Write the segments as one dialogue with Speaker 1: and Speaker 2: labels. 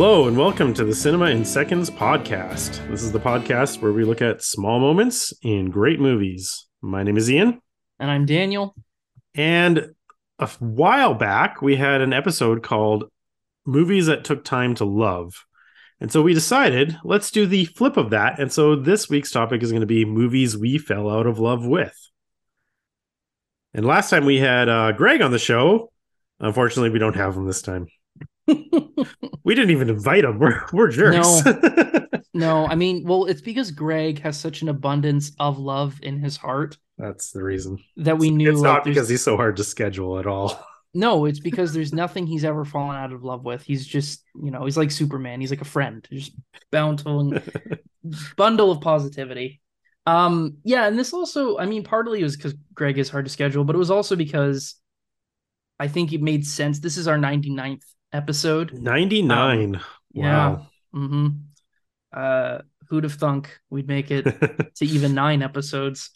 Speaker 1: Hello, and welcome to the Cinema in Seconds podcast. This is the podcast where we look at small moments in great movies. My name is Ian.
Speaker 2: And I'm Daniel.
Speaker 1: And a while back, we had an episode called Movies That Took Time to Love. And so we decided, let's do the flip of that. And so this week's topic is going to be movies we fell out of love with. And last time we had uh, Greg on the show. Unfortunately, we don't have him this time. We didn't even invite him. We're, we're jerks.
Speaker 2: No. no, I mean, well, it's because Greg has such an abundance of love in his heart.
Speaker 1: That's the reason.
Speaker 2: That we knew.
Speaker 1: It's not because he's so hard to schedule at all.
Speaker 2: No, it's because there's nothing he's ever fallen out of love with. He's just, you know, he's like Superman. He's like a friend, just bountiful bundle of positivity. Um, yeah, and this also, I mean, partly was because Greg is hard to schedule, but it was also because I think it made sense. This is our 99th episode.
Speaker 1: 99. Um,
Speaker 2: yeah. Wow. Mm-hmm. Uh, who'd have thunk we'd make it to even nine episodes?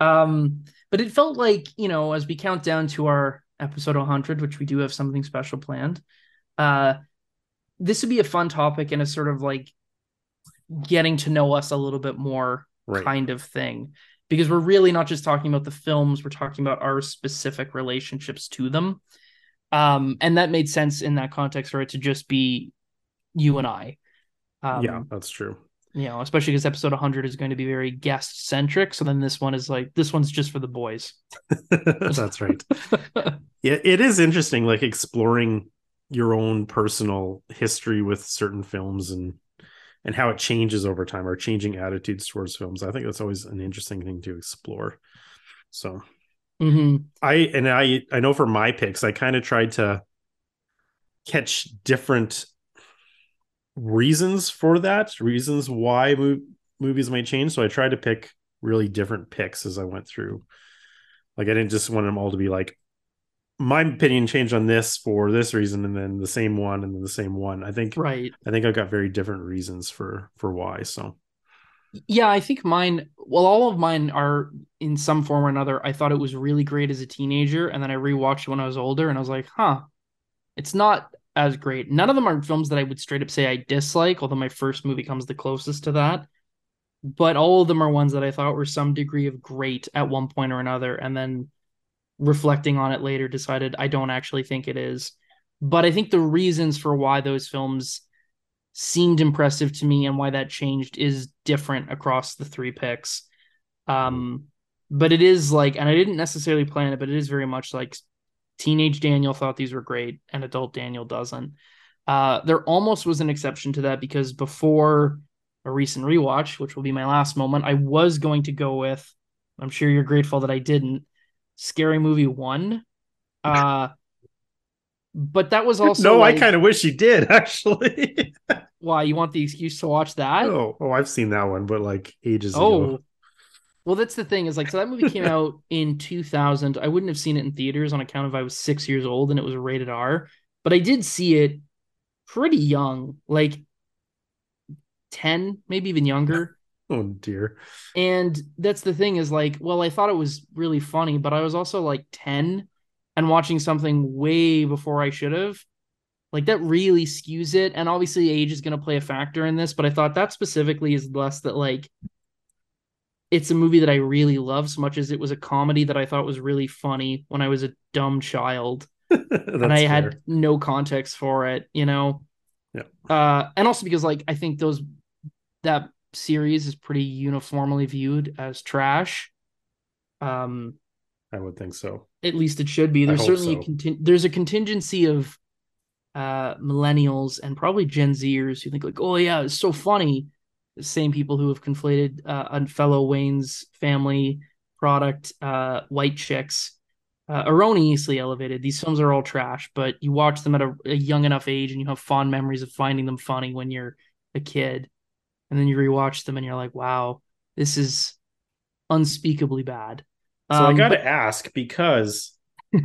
Speaker 2: Um, but it felt like, you know, as we count down to our episode 100, which we do have something special planned, uh, this would be a fun topic and a sort of like getting to know us a little bit more right. kind of thing because we're really not just talking about the films we're talking about our specific relationships to them um and that made sense in that context for it to just be you and i.
Speaker 1: Um, yeah that's true.
Speaker 2: you know especially because episode 100 is going to be very guest centric so then this one is like this one's just for the boys.
Speaker 1: That's right. Yeah it is interesting like exploring your own personal history with certain films and and how it changes over time or changing attitudes towards films. I think that's always an interesting thing to explore so
Speaker 2: mm-hmm.
Speaker 1: i and i i know for my picks i kind of tried to catch different reasons for that reasons why mo- movies might change. So i tried to pick really different picks as i went through. Like i didn't just want them all to be like my opinion changed on this for this reason and then the same one and then the same one. I think
Speaker 2: right.
Speaker 1: I think i've got very different reasons for for why so
Speaker 2: yeah i think mine well all of mine are in some form or another. I thought it was really great as a teenager and then i rewatched when i was older and i was like huh it's not as great. None of them are films that i would straight up say i dislike although my first movie comes the closest to that. But all of them are ones that i thought were some degree of great at one point or another and then reflecting on it later decided I don't actually think it is. But I think the reasons for why those films seemed impressive to me and why that changed is different across the three picks. Um, but it is like, and I didn't necessarily plan it, but it is very much like teenage Daniel thought these were great and adult Daniel doesn't. Uh, there almost was an exception to that because before a recent rewatch, which will be my last moment, I was going to go with, I'm sure you're grateful that I didn't, Scary Movie one. Uh, but that was also
Speaker 1: no. Like, I kind of wish you did actually.
Speaker 2: why you want the excuse to watch that?
Speaker 1: Oh, oh, I've seen that one, but like ages
Speaker 2: oh.
Speaker 1: ago.
Speaker 2: Well, that's the thing is like so that movie came out in 2000. I wouldn't have seen it in theaters on account of I was six years old and it was rated R, but I did see it pretty young, like 10, maybe even younger.
Speaker 1: Oh dear.
Speaker 2: And that's the thing is like, well, I thought it was really funny, but I was also like 10 and watching something way before I should have. Like that really skews it. And obviously age is gonna play a factor in this, but I thought that specifically is less that like it's a movie that I really love so much as it was a comedy that I thought was really funny when I was a dumb child. and I fair. had no context for it, you know.
Speaker 1: Yeah.
Speaker 2: Uh and also because like I think those that series is pretty uniformly viewed as trash. Um,
Speaker 1: I would think so.
Speaker 2: At least it should be. There's certainly so. a contin- there's a contingency of uh, millennials and probably Gen Zers who think like, oh yeah, it's so funny. The same people who have conflated uh, a fellow Wayans family product, uh, White Chicks, uh, erroneously elevated. These films are all trash, but you watch them at a, a young enough age and you have fond memories of finding them funny when you're a kid and then you rewatch them and you're like, wow, this is unspeakably bad.
Speaker 1: So um, I got to but... ask because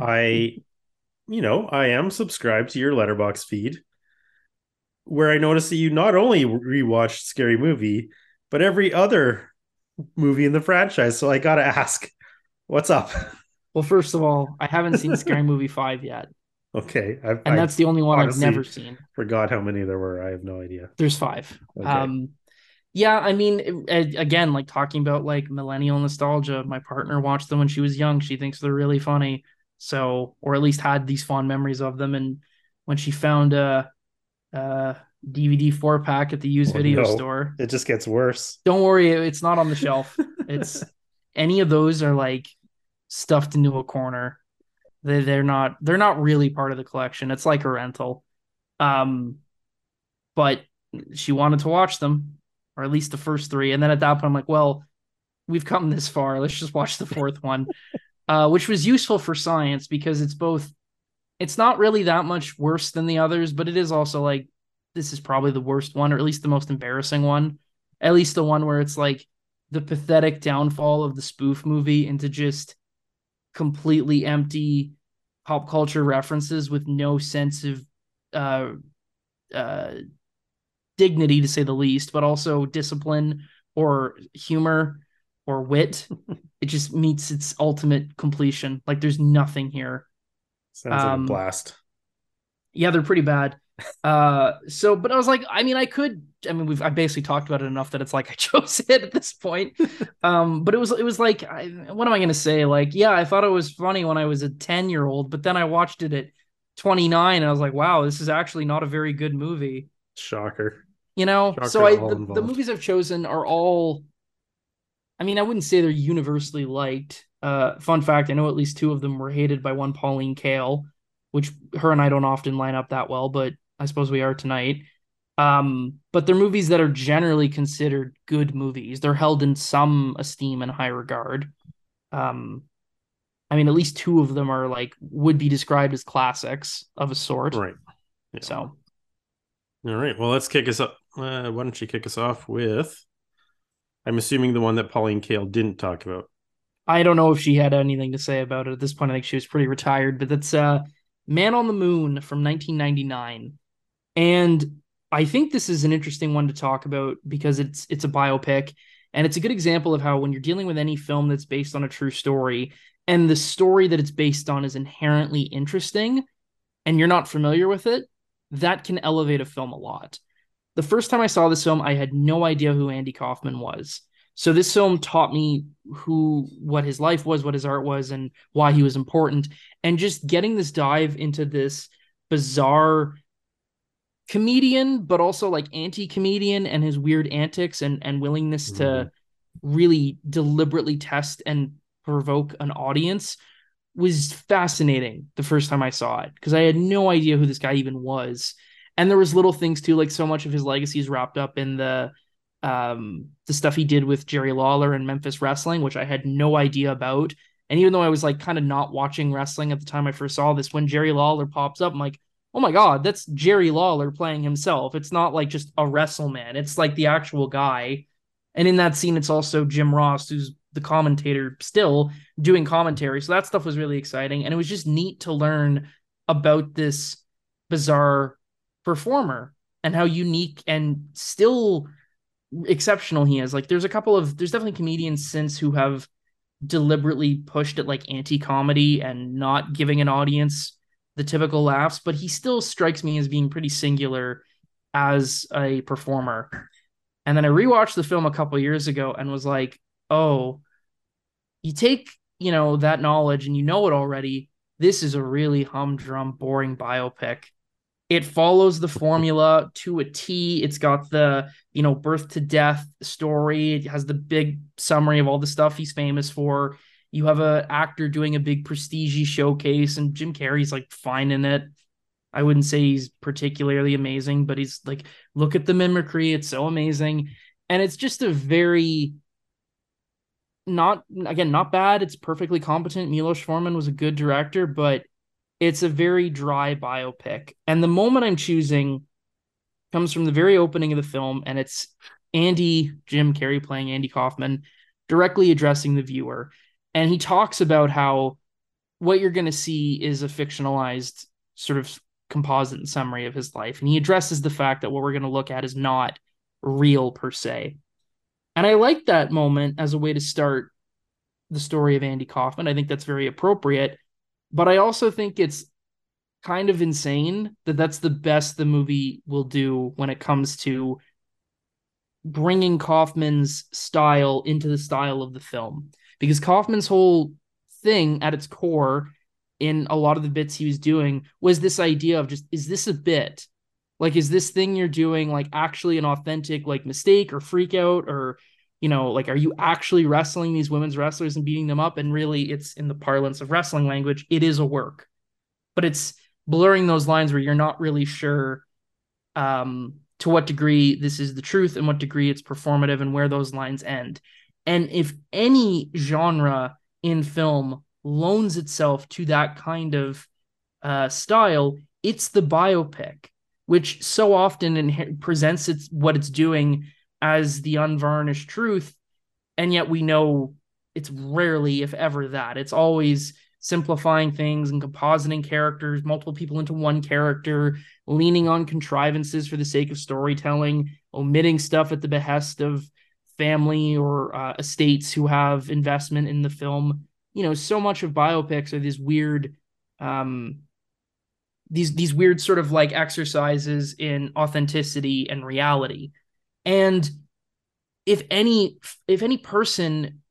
Speaker 1: I, you know, I am subscribed to your Letterboxd feed, where I noticed that you not only rewatched Scary Movie, but every other movie in the franchise. So I got to ask, what's up?
Speaker 2: Well, first of all, I haven't seen Scary Movie five yet.
Speaker 1: Okay, I've,
Speaker 2: and that's the only one I've never seen.
Speaker 1: forgot how many there were. I have no idea.
Speaker 2: There's five.
Speaker 1: Okay.
Speaker 2: Um, yeah, I mean, again, like talking about like millennial nostalgia. My partner watched them when she was young. She thinks they're really funny. So, or at least had these fond memories of them. And when she found a, a DVD four pack at the used
Speaker 1: Oh,
Speaker 2: video
Speaker 1: no.
Speaker 2: store,
Speaker 1: It just gets worse.
Speaker 2: don't worry, it's not on the shelf. It's any of those are like stuffed into a corner. They they're not they're not really part of the collection. It's like a rental. Um but she wanted to watch them, or at least the first three. And then at that point, I'm like, well, we've come this far. Let's just watch the fourth one. Uh, which was useful for science because it's both it's not really that much worse than the others, but it is also like this is probably the worst one, or at least the most embarrassing one. At least the one where it's like the pathetic downfall of the spoof movie into just completely empty pop culture references with no sense of uh uh dignity to say the least, but also discipline or humor or wit. it just meets its ultimate completion. Like there's nothing here.
Speaker 1: Sounds like
Speaker 2: Um,
Speaker 1: a blast.
Speaker 2: Yeah, they're pretty bad. Uh, so, but I was like, I mean, I could. I mean, we've I basically talked about it enough that it's like I chose it at this point. um, but it was it was like, I, what am I gonna say? Like, yeah, I thought it was funny when I was a ten year old, but then I watched it at twenty nine, and I was like, wow, this is actually not a very good movie.
Speaker 1: Shocker.
Speaker 2: You know, so I the, the movies I've chosen are all. I mean, I wouldn't say they're universally liked. Uh, fun fact: I know at least two of them were hated by one Pauline Kael, which her and I don't often line up that well, but I suppose we are tonight. Um, but they're movies that are generally considered good movies. They're held in some esteem and high regard. Um, I mean, at least two of them are like would be described as classics of a sort.
Speaker 1: Right. Yeah.
Speaker 2: So
Speaker 1: All right. Well, let's kick us up. Uh, why don't you kick us off with? I'm assuming the one that Pauline Kael didn't talk about.
Speaker 2: I don't know if she had anything to say about it at this point. I think she was pretty retired, but that's uh Man on the Moon from 1999. And I think this is an interesting one to talk about because it's it's a biopic and it's a good example of how when you're dealing with any film that's based on a true story and the story that it's based on is inherently interesting and you're not familiar with it, that can elevate a film a lot. The first time I saw this film, I had no idea who Andy Kaufman was. So this film taught me who what his life was, what his art was, and why he was important. And just getting this dive into this bizarre comedian, but also like anti-comedian and his weird antics and, and willingness to
Speaker 1: Mhm.
Speaker 2: really deliberately test and provoke an audience was fascinating the first time I saw it because I had no idea who this guy even was. And there was little things too, like so much of his legacy is wrapped up in the um the stuff he did with Jerry Lawler and Memphis Wrestling, which I had no idea about. And even though I was like kind of not watching wrestling at the time I first saw this, when Jerry Lawler pops up, I'm like, oh my god, that's Jerry Lawler playing himself. It's not like just a wrestle man; it's like the actual guy. And in that scene, it's also Jim Ross, who's the commentator still doing commentary. So that stuff was really exciting. And it was just neat to learn about this bizarre performer and how unique and still exceptional he is. Like there's a couple of there's definitely comedians since who have deliberately pushed at like anti-comedy and not giving an audience the typical laughs, but he still strikes me as being pretty singular as a performer. And then I rewatched the film a couple years ago and was like, oh, you take, you know, that knowledge and you know it already. This is a really humdrum, boring biopic. It follows the formula to a T. It's got the, you know, birth to death story. It has the big summary of all the stuff he's famous for. You have a actor doing a big prestige showcase, and Jim Carrey's like fine in it. I wouldn't say he's particularly amazing, but he's like, look at the mimicry. It's so amazing. And it's just a very not again, not bad. It's perfectly competent. Milos Forman was a good director, but it's a very dry biopic. And the moment I'm choosing comes from the very opening of the film, and it's Andy, Jim Carrey playing Andy Kaufman, directly addressing the viewer. And he talks about how what you're going to see is a fictionalized sort of composite summary of his life. And he addresses the fact that what we're going to look at is not real per se. And I like that moment as a way to start the story of Andy Kaufman. I think that's very appropriate. But I also think it's kind of insane that that's the best the movie will do when it comes to bringing Kaufman's style into the style of the film. Because Kaufman's whole thing at its core in a lot of the bits he was doing was this idea of just is this a bit? Like is this thing you're doing like actually an authentic like mistake or freak out or you know like are you actually wrestling these women's wrestlers and beating them up and really it's in the parlance of wrestling language it is a work. But it's blurring those lines where you're not really sure um to what degree this is the truth and what degree it's performative and where those lines end. And if any genre in film loans itself to that kind of uh, style, it's the biopic, which so often presents its what it's doing as the unvarnished truth, and yet we know it's rarely, if ever, that. It's always simplifying things and compositing characters, multiple people into one character, leaning on contrivances for the sake of storytelling, omitting stuff at the behest of family or uh, estates who have investment in the film. You know, so much of biopics are these weird, um, these these weird sort of like exercises in authenticity and reality. And if any if any person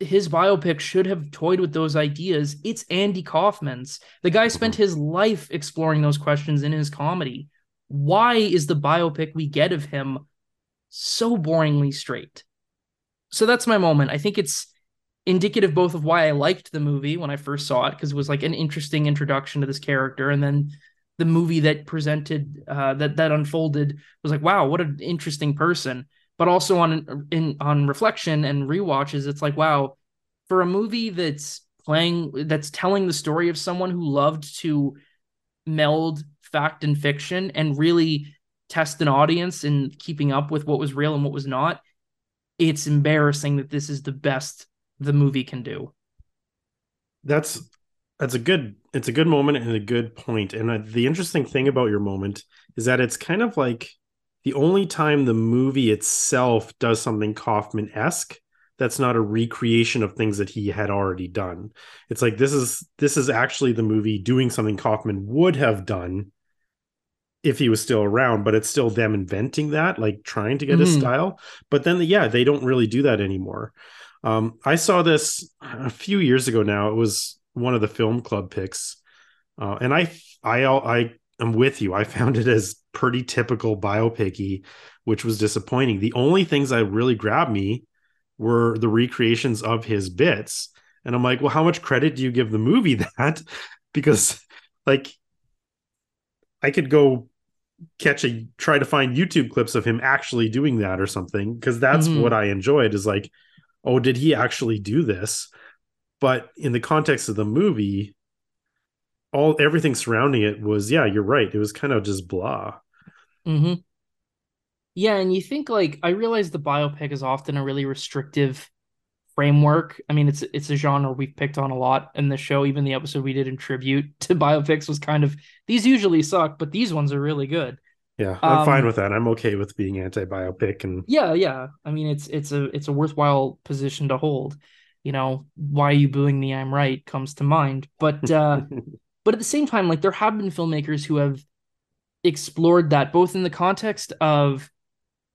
Speaker 2: his biopic should have toyed with those ideas. It's Andy Kaufman's. The guy spent mm-hmm. his life exploring those questions in his comedy. Why is the biopic we get of him so boringly straight? So that's my moment. I think it's indicative both of why I liked the movie when I first saw it, because it was like an interesting introduction to this character, and then the movie that presented uh, that that unfolded was like, wow, what an interesting person. But also on in on reflection and re-watches, it's like wow for a movie that's playing that's telling the story of someone who loved to meld fact and fiction and really test an audience in keeping up with what was real and what was not it's embarrassing that this is the best the movie can do
Speaker 1: that's that's a good it's a good moment and a good point. and uh, the interesting thing about your moment is that it's kind of like the only time the movie itself does something Kaufman esque that's not a recreation of things that he had already done. It's like this is this is actually the movie doing something Kaufman would have done if he was still around, but it's still them inventing that, like trying to get mm-hmm. style. But then, yeah, they don't really do that anymore. Um, I saw this a few years ago. Now it was one of the film club picks, uh, and I, I, I am with you. I found it as pretty typical biopicy, which was disappointing. The only things that really grabbed me were the recreations of his bits. And I'm like, well, how much credit do you give the movie that? because like I could go catch a try to find YouTube clips of him actually doing that or something because that's mm-hmm. what I enjoyed is like, oh, did he actually do this? But in the context of the movie, all everything surrounding it was yeah, you're right. It was kind of just blah.
Speaker 2: Mm-hmm. Yeah, and you think like I realize the biopic is often a really restrictive framework. I mean, it's it's a genre we've picked on a lot in the show. Even the episode we did in tribute to biopics was kind of these usually suck, but these ones are really good.
Speaker 1: Yeah, I'm um, fine with that. I'm okay with being anti-biopic and
Speaker 2: Yeah, yeah. I mean, it's it's a it's a worthwhile position to hold. You know, why are you booing me? I'm right comes to mind. But uh but at the same time, like there have been filmmakers who have explored that both in the context of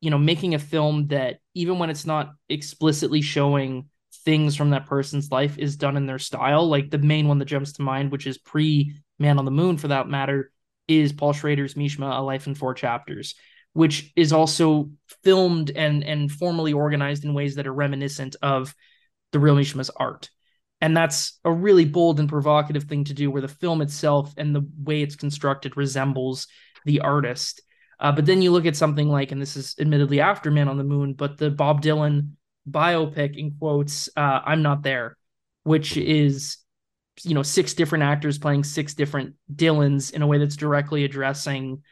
Speaker 2: you know making a film that even when it's not explicitly showing things from that person's life is done in their style like the main one that jumps to mind which is pre man on the moon for that matter is paul schrader's mishima a life in four chapters which is also filmed and and formally organized in ways that are reminiscent of the real mishima's art and that's a really bold and provocative thing to do where the film itself and the way it's constructed resembles the artist. Uh, but then you look at something like, and this is admittedly after Man on the Moon, but the Bob Dylan biopic in quotes, uh, I'm Not There, which is, you know, six different actors playing six different Dylans in a way that's directly addressing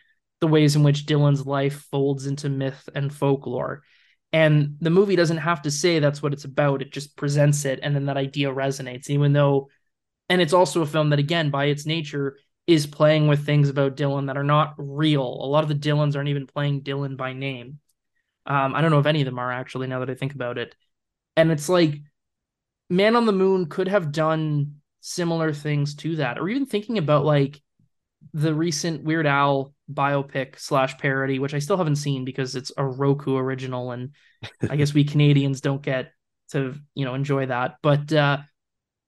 Speaker 2: the ways in which Dylan's life folds into myth and folklore. And the movie doesn't have to say that's what it's about. It just presents it, and then that idea resonates, even though, and it's also a film that, again, by its nature, is playing with things about Dylan that are not real. A lot of the Dylans aren't even playing Dylan by name. Um, I don't know if any of them are actually now that I think about it. And it's like Man on the Moon could have done similar things to that, or even thinking about like the recent Weird Al biopic slash parody, which I still haven't seen because it's a Roku original, and I guess we Canadians don't get to you know enjoy that. But uh,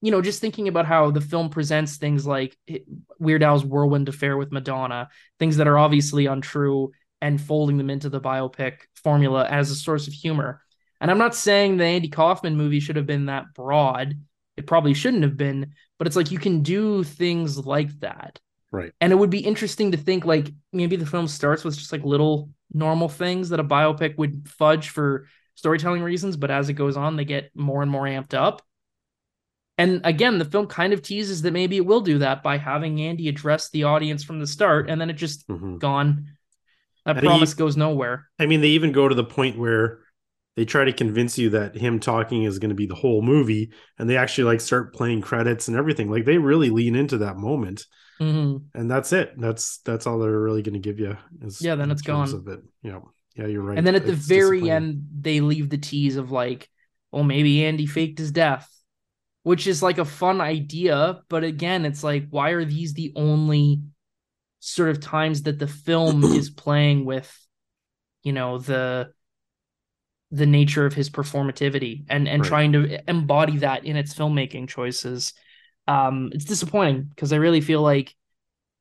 Speaker 2: you know, just thinking about how the film presents things like Weird Al's whirlwind affair with Madonna, things that are obviously untrue, and folding them into the biopic formula as a source of humor. And I'm not saying the Andy Kaufman movie should have been that broad. It probably shouldn't have been, but it's like you can do things like that.
Speaker 1: Right.
Speaker 2: And it would be interesting to think like maybe the film starts with just like little normal things that a biopic would fudge for storytelling reasons, but as it goes on, they get more and more amped up. And again, the film kind of teases that maybe it will do that by having Andy address the audience from the start, and then it just mm-hmm. gone. That and promise he, goes nowhere.
Speaker 1: I mean, they even go to the point where they try to convince you that him talking is going to be the whole movie, and they actually like start playing credits and everything. Like they really lean into that moment
Speaker 2: Mm-hmm.
Speaker 1: And that's it. That's that's all they're really going to give you. Is
Speaker 2: yeah, then it's gone.
Speaker 1: Of it. Yeah, yeah, you're right.
Speaker 2: And then at the very end, they leave the tease of like, well, maybe Andy faked his death, which is like a fun idea. But again, it's like, why are these the only sort of times that the film is playing with, you know, the the nature of his performativity and and right. trying to embody that in its filmmaking choices um, it's disappointing because I really feel like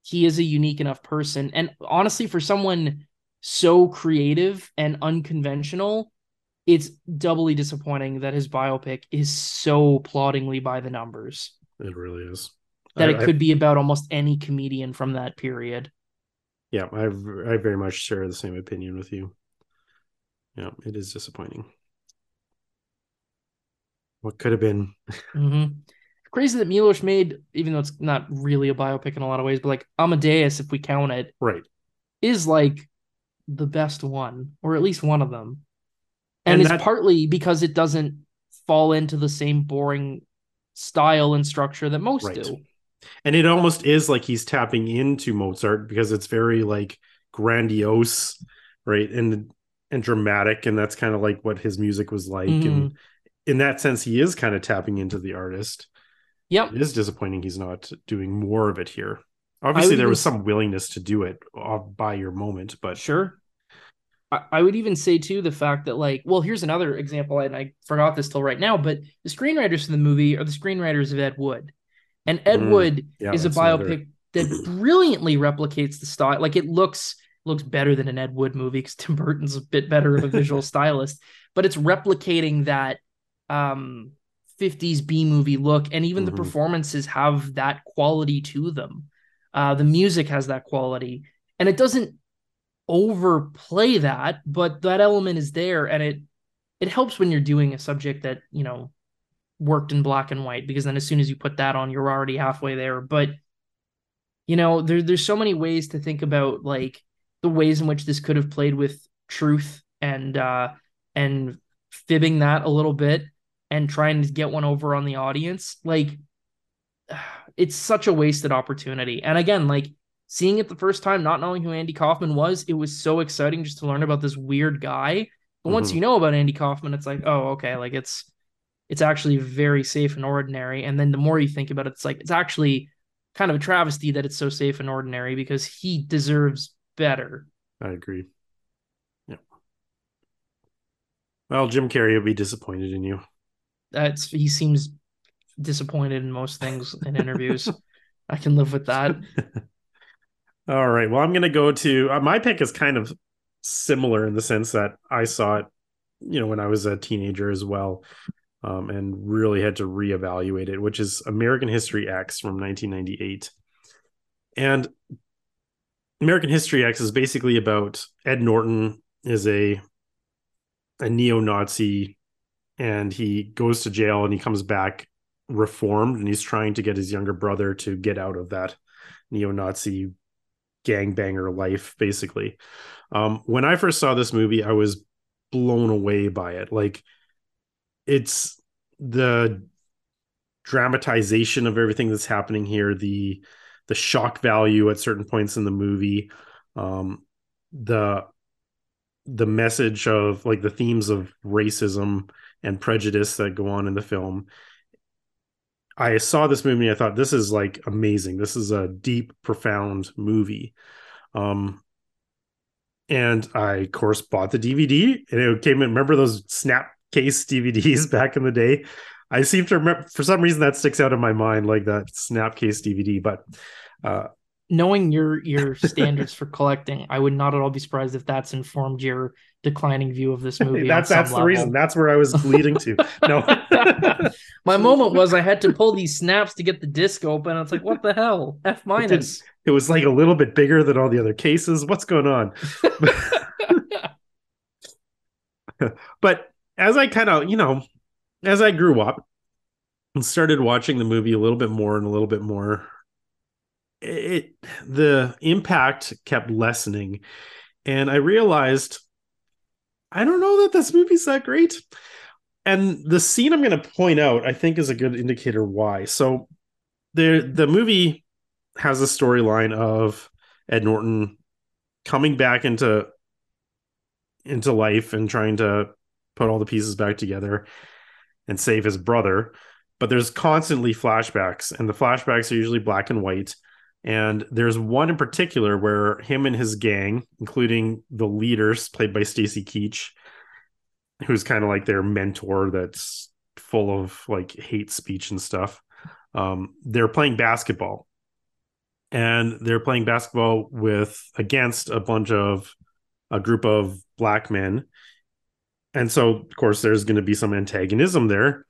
Speaker 2: he is a unique enough person. And honestly, for someone so creative and unconventional, it's doubly disappointing that his biopic is so ploddingly by the numbers.
Speaker 1: It really is.
Speaker 2: That I, it could I, be about almost any comedian from that period.
Speaker 1: Yeah, I I very much share the same opinion with you. Yeah, it is disappointing. What could have been?
Speaker 2: Mm-hmm crazy that Milos made, even though it's not really a biopic in a lot of ways, but like Amadeus, if we count it,
Speaker 1: right,
Speaker 2: is like the best one, or at least one of them. And, and it's partly because it doesn't fall into the same boring style and structure that most right. do.
Speaker 1: And it almost is like he's tapping into Mozart because it's very like grandiose, right? And and dramatic, and that's kind of like what his music was like. Mm. And in that sense, he is kind of tapping into the artist.
Speaker 2: Yep.
Speaker 1: It is disappointing he's not doing more of it here. Obviously, there was some willingness to do it by your moment, but
Speaker 2: sure. I, I would even say too the fact that like, well, here's another example, and I forgot this till right now, but the screenwriters for the movie are the screenwriters of Ed Wood, and Ed mm, Wood yeah, is a biopic another... that brilliantly replicates the style. Like it looks looks better than an Ed Wood movie because Tim Burton's a bit better of a visual stylist, but it's replicating that um 50s B movie look, and even mm-hmm. the performances have that quality to them. Uh, the music has that quality, and it doesn't overplay that, but that element is there, and it it helps when you're doing a subject that you know worked in black and white because then as soon as you put that on, you're already halfway there. But you know, there, there's so many ways to think about like the ways in which this could have played with truth and uh and fibbing that a little bit and trying to get one over on the audience like it's such a wasted opportunity. And again like seeing it the first time not knowing who andy kaufman was it was so exciting just to learn about this weird guy. But mm-hmm. once you know about andy kaufman it's like oh okay like it's it's actually very safe and ordinary. And then the more you think about it it's like it's actually kind of a travesty that it's so safe and ordinary because he deserves better
Speaker 1: i agree yeah well jim carrey will be disappointed in you
Speaker 2: that's he seems disappointed in most things in interviews. I can live with that.
Speaker 1: All right. Well, I'm going to go to uh, my pick is kind of similar in the sense that I saw it, you know, when I was a teenager as well, um, and really had to reevaluate it, which is American History X from 1998. And American History X is basically about Ed Norton is a a neo-Nazi and he goes to jail and he comes back reformed and he's trying to get his younger brother to get out of that neo-nazi gangbanger life basically. Um, when i first saw this movie i was blown away by it. Like it's the dramatization of everything that's happening here the the shock value at certain points in the movie um, the the message of like the themes of racism and prejudice that go on in the film I saw this movie I thought this is like amazing. This is a deep, profound movie. Um and I of course bought the DVD and it came in remember those snap case DVDs back in the day? I seem to remember for some reason that sticks out in my mind like that snapcase DVD. But uh,
Speaker 2: knowing your your standards for collecting, I would not at all be surprised if that's informed your declining view of this movie.
Speaker 1: that's that's the reason. That's where I was leading to. No,
Speaker 2: my moment was I had to pull these snaps to get the disc open. It's like, what the hell? F minus.
Speaker 1: It, it was like a little bit bigger than all the other cases. What's going on? but as I kind of, you know, as I grew up and started watching the movie a little bit more and a little bit more, it the impact kept lessening, and I realized I don't know that this movie's that great. And the scene I'm going to point out, I think, is a good indicator why. So, the the movie has a storyline of Ed Norton coming back into into life and trying to put all the pieces back together and save his brother. But there's constantly flashbacks, and the flashbacks are usually black and white. And there's one in particular where him and his gang, including the leaders played by Stacy Keach, who's kind of like their mentor that's full of like hate speech and stuff. Um, they're playing basketball. And they're playing basketball with against a bunch of a group of black men and so of course there's going to be some antagonism there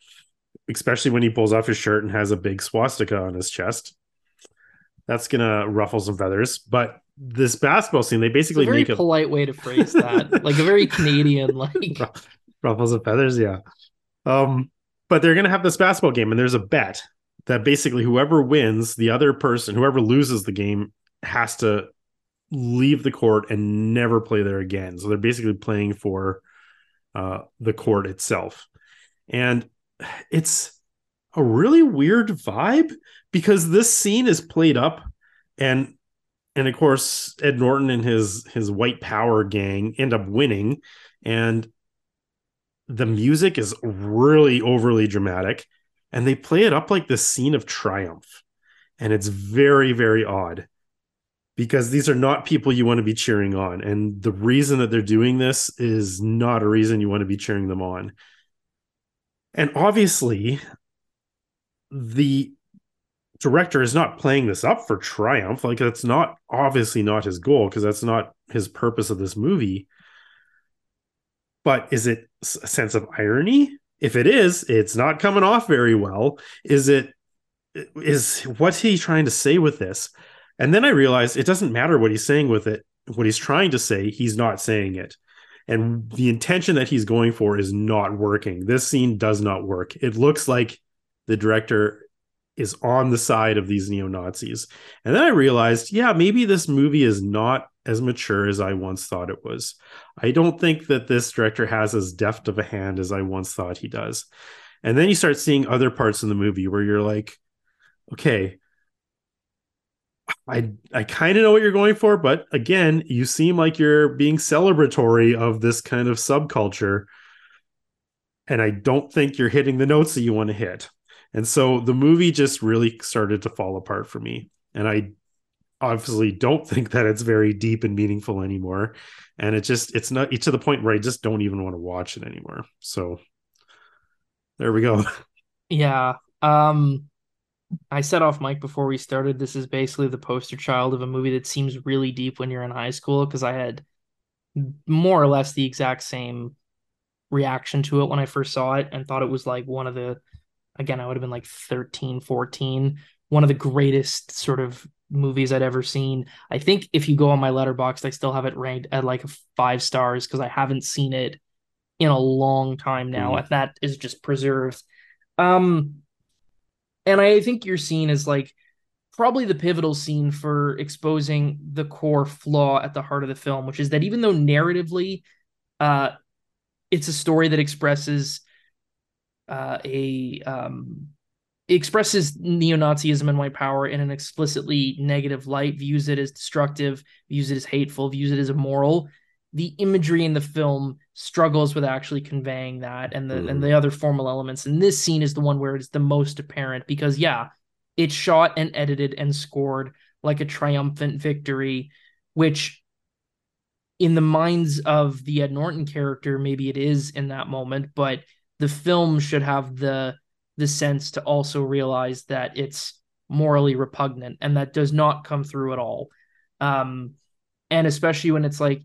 Speaker 1: especially when he pulls off his shirt and has a big swastika on his chest. That's going to ruffle some feathers. But this basketball scene they basically
Speaker 2: very
Speaker 1: make a
Speaker 2: polite way to phrase that. Like a very canadian like
Speaker 1: ruffles and feathers yeah. Um but they're going to have this basketball game and there's a bet that basically whoever wins the other person whoever loses the game has to leave the court and never play there again. So they're basically playing for uh, the court itself. And it's a really weird vibe because this scene is played up and and of course Ed Norton and his his white power gang end up winning. And the music is really overly dramatic and they play it up like this scene of triumph. And it's very very odd because these are not people you want to be cheering on. And the reason that they're doing this is not a reason you want to be cheering them on. And obviously, the director is not playing this up for triumph. Like, that's not obviously not his goal because that's not his purpose of this movie. But is it a sense of irony? If it is, it's not coming off very well. Is it, is what's he trying to say with this? And then I realized it doesn't matter what he's saying with it. What he's trying to say, he's not saying it. And the intention that he's going for is not working. This scene does not work. It looks like the director is on the side of these neo Nazis. And then I realized, yeah, maybe this movie is not as mature as I once thought it was. I don't think that this director has as deft of a hand as I once thought he does. And then you start seeing other parts in the movie where you're like, okay, I I kind of know what you're going for, but again, you seem like you're being celebratory of this kind of subculture. And I don't think you're hitting the notes that you want to hit. And so the movie just really started to fall apart for me. And I obviously don't think that it's very deep and meaningful anymore. And it just it's not it's to the point where I just don't even want to watch it anymore. So there we go.
Speaker 2: Yeah. Um I set off mic before we started. This is basically the poster child of a movie that seems really deep when you're in high school because I had more or less the exact same reaction to it when I first saw it and thought it was like one of the again I would have been like 13 14 one of the greatest sort of movies I'd ever seen. I think if you go on my Letterboxd I still have it ranked at like 5 stars because I haven't seen it in a long time now mm. and that is just preserved. Um and I think your scene is like probably the pivotal scene for exposing the core flaw at the heart of the film, which is that even though narratively, uh, it's a story that expresses uh, a um, expresses neo-Nazism and white power in an explicitly negative light, views it as destructive, views it as hateful, views it as immoral. The imagery in the film struggles with actually conveying that and the mm. and the other formal elements. And this scene is the one where it's the most apparent because yeah, it's shot and edited and scored like a triumphant victory, which in the minds of the Ed Norton character, maybe it is in that moment, but the film should have the the sense to also realize that it's morally repugnant and that does not come through at all. Um, and especially when it's like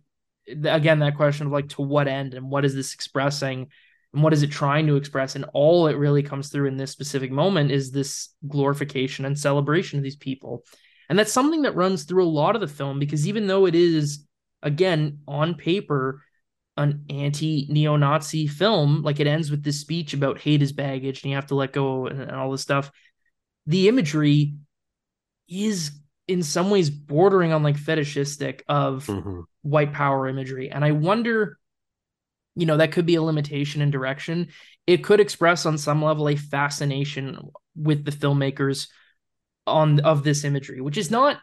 Speaker 2: again that question of like to what end and what is this expressing and what is it trying to express? And all it really comes through in this specific moment is this glorification and celebration of these people. And that's something that runs through a lot of the film because even though it is again on paper an anti neo-nazi film like it ends with this speech about hate is baggage and you have to let go and, and all this stuff the imagery is in some ways bordering on like fetishistic of mm-hmm. white power imagery. And i wonder you know that could be a limitation in direction. It could express on some level a fascination with the filmmakers on of this imagery which is not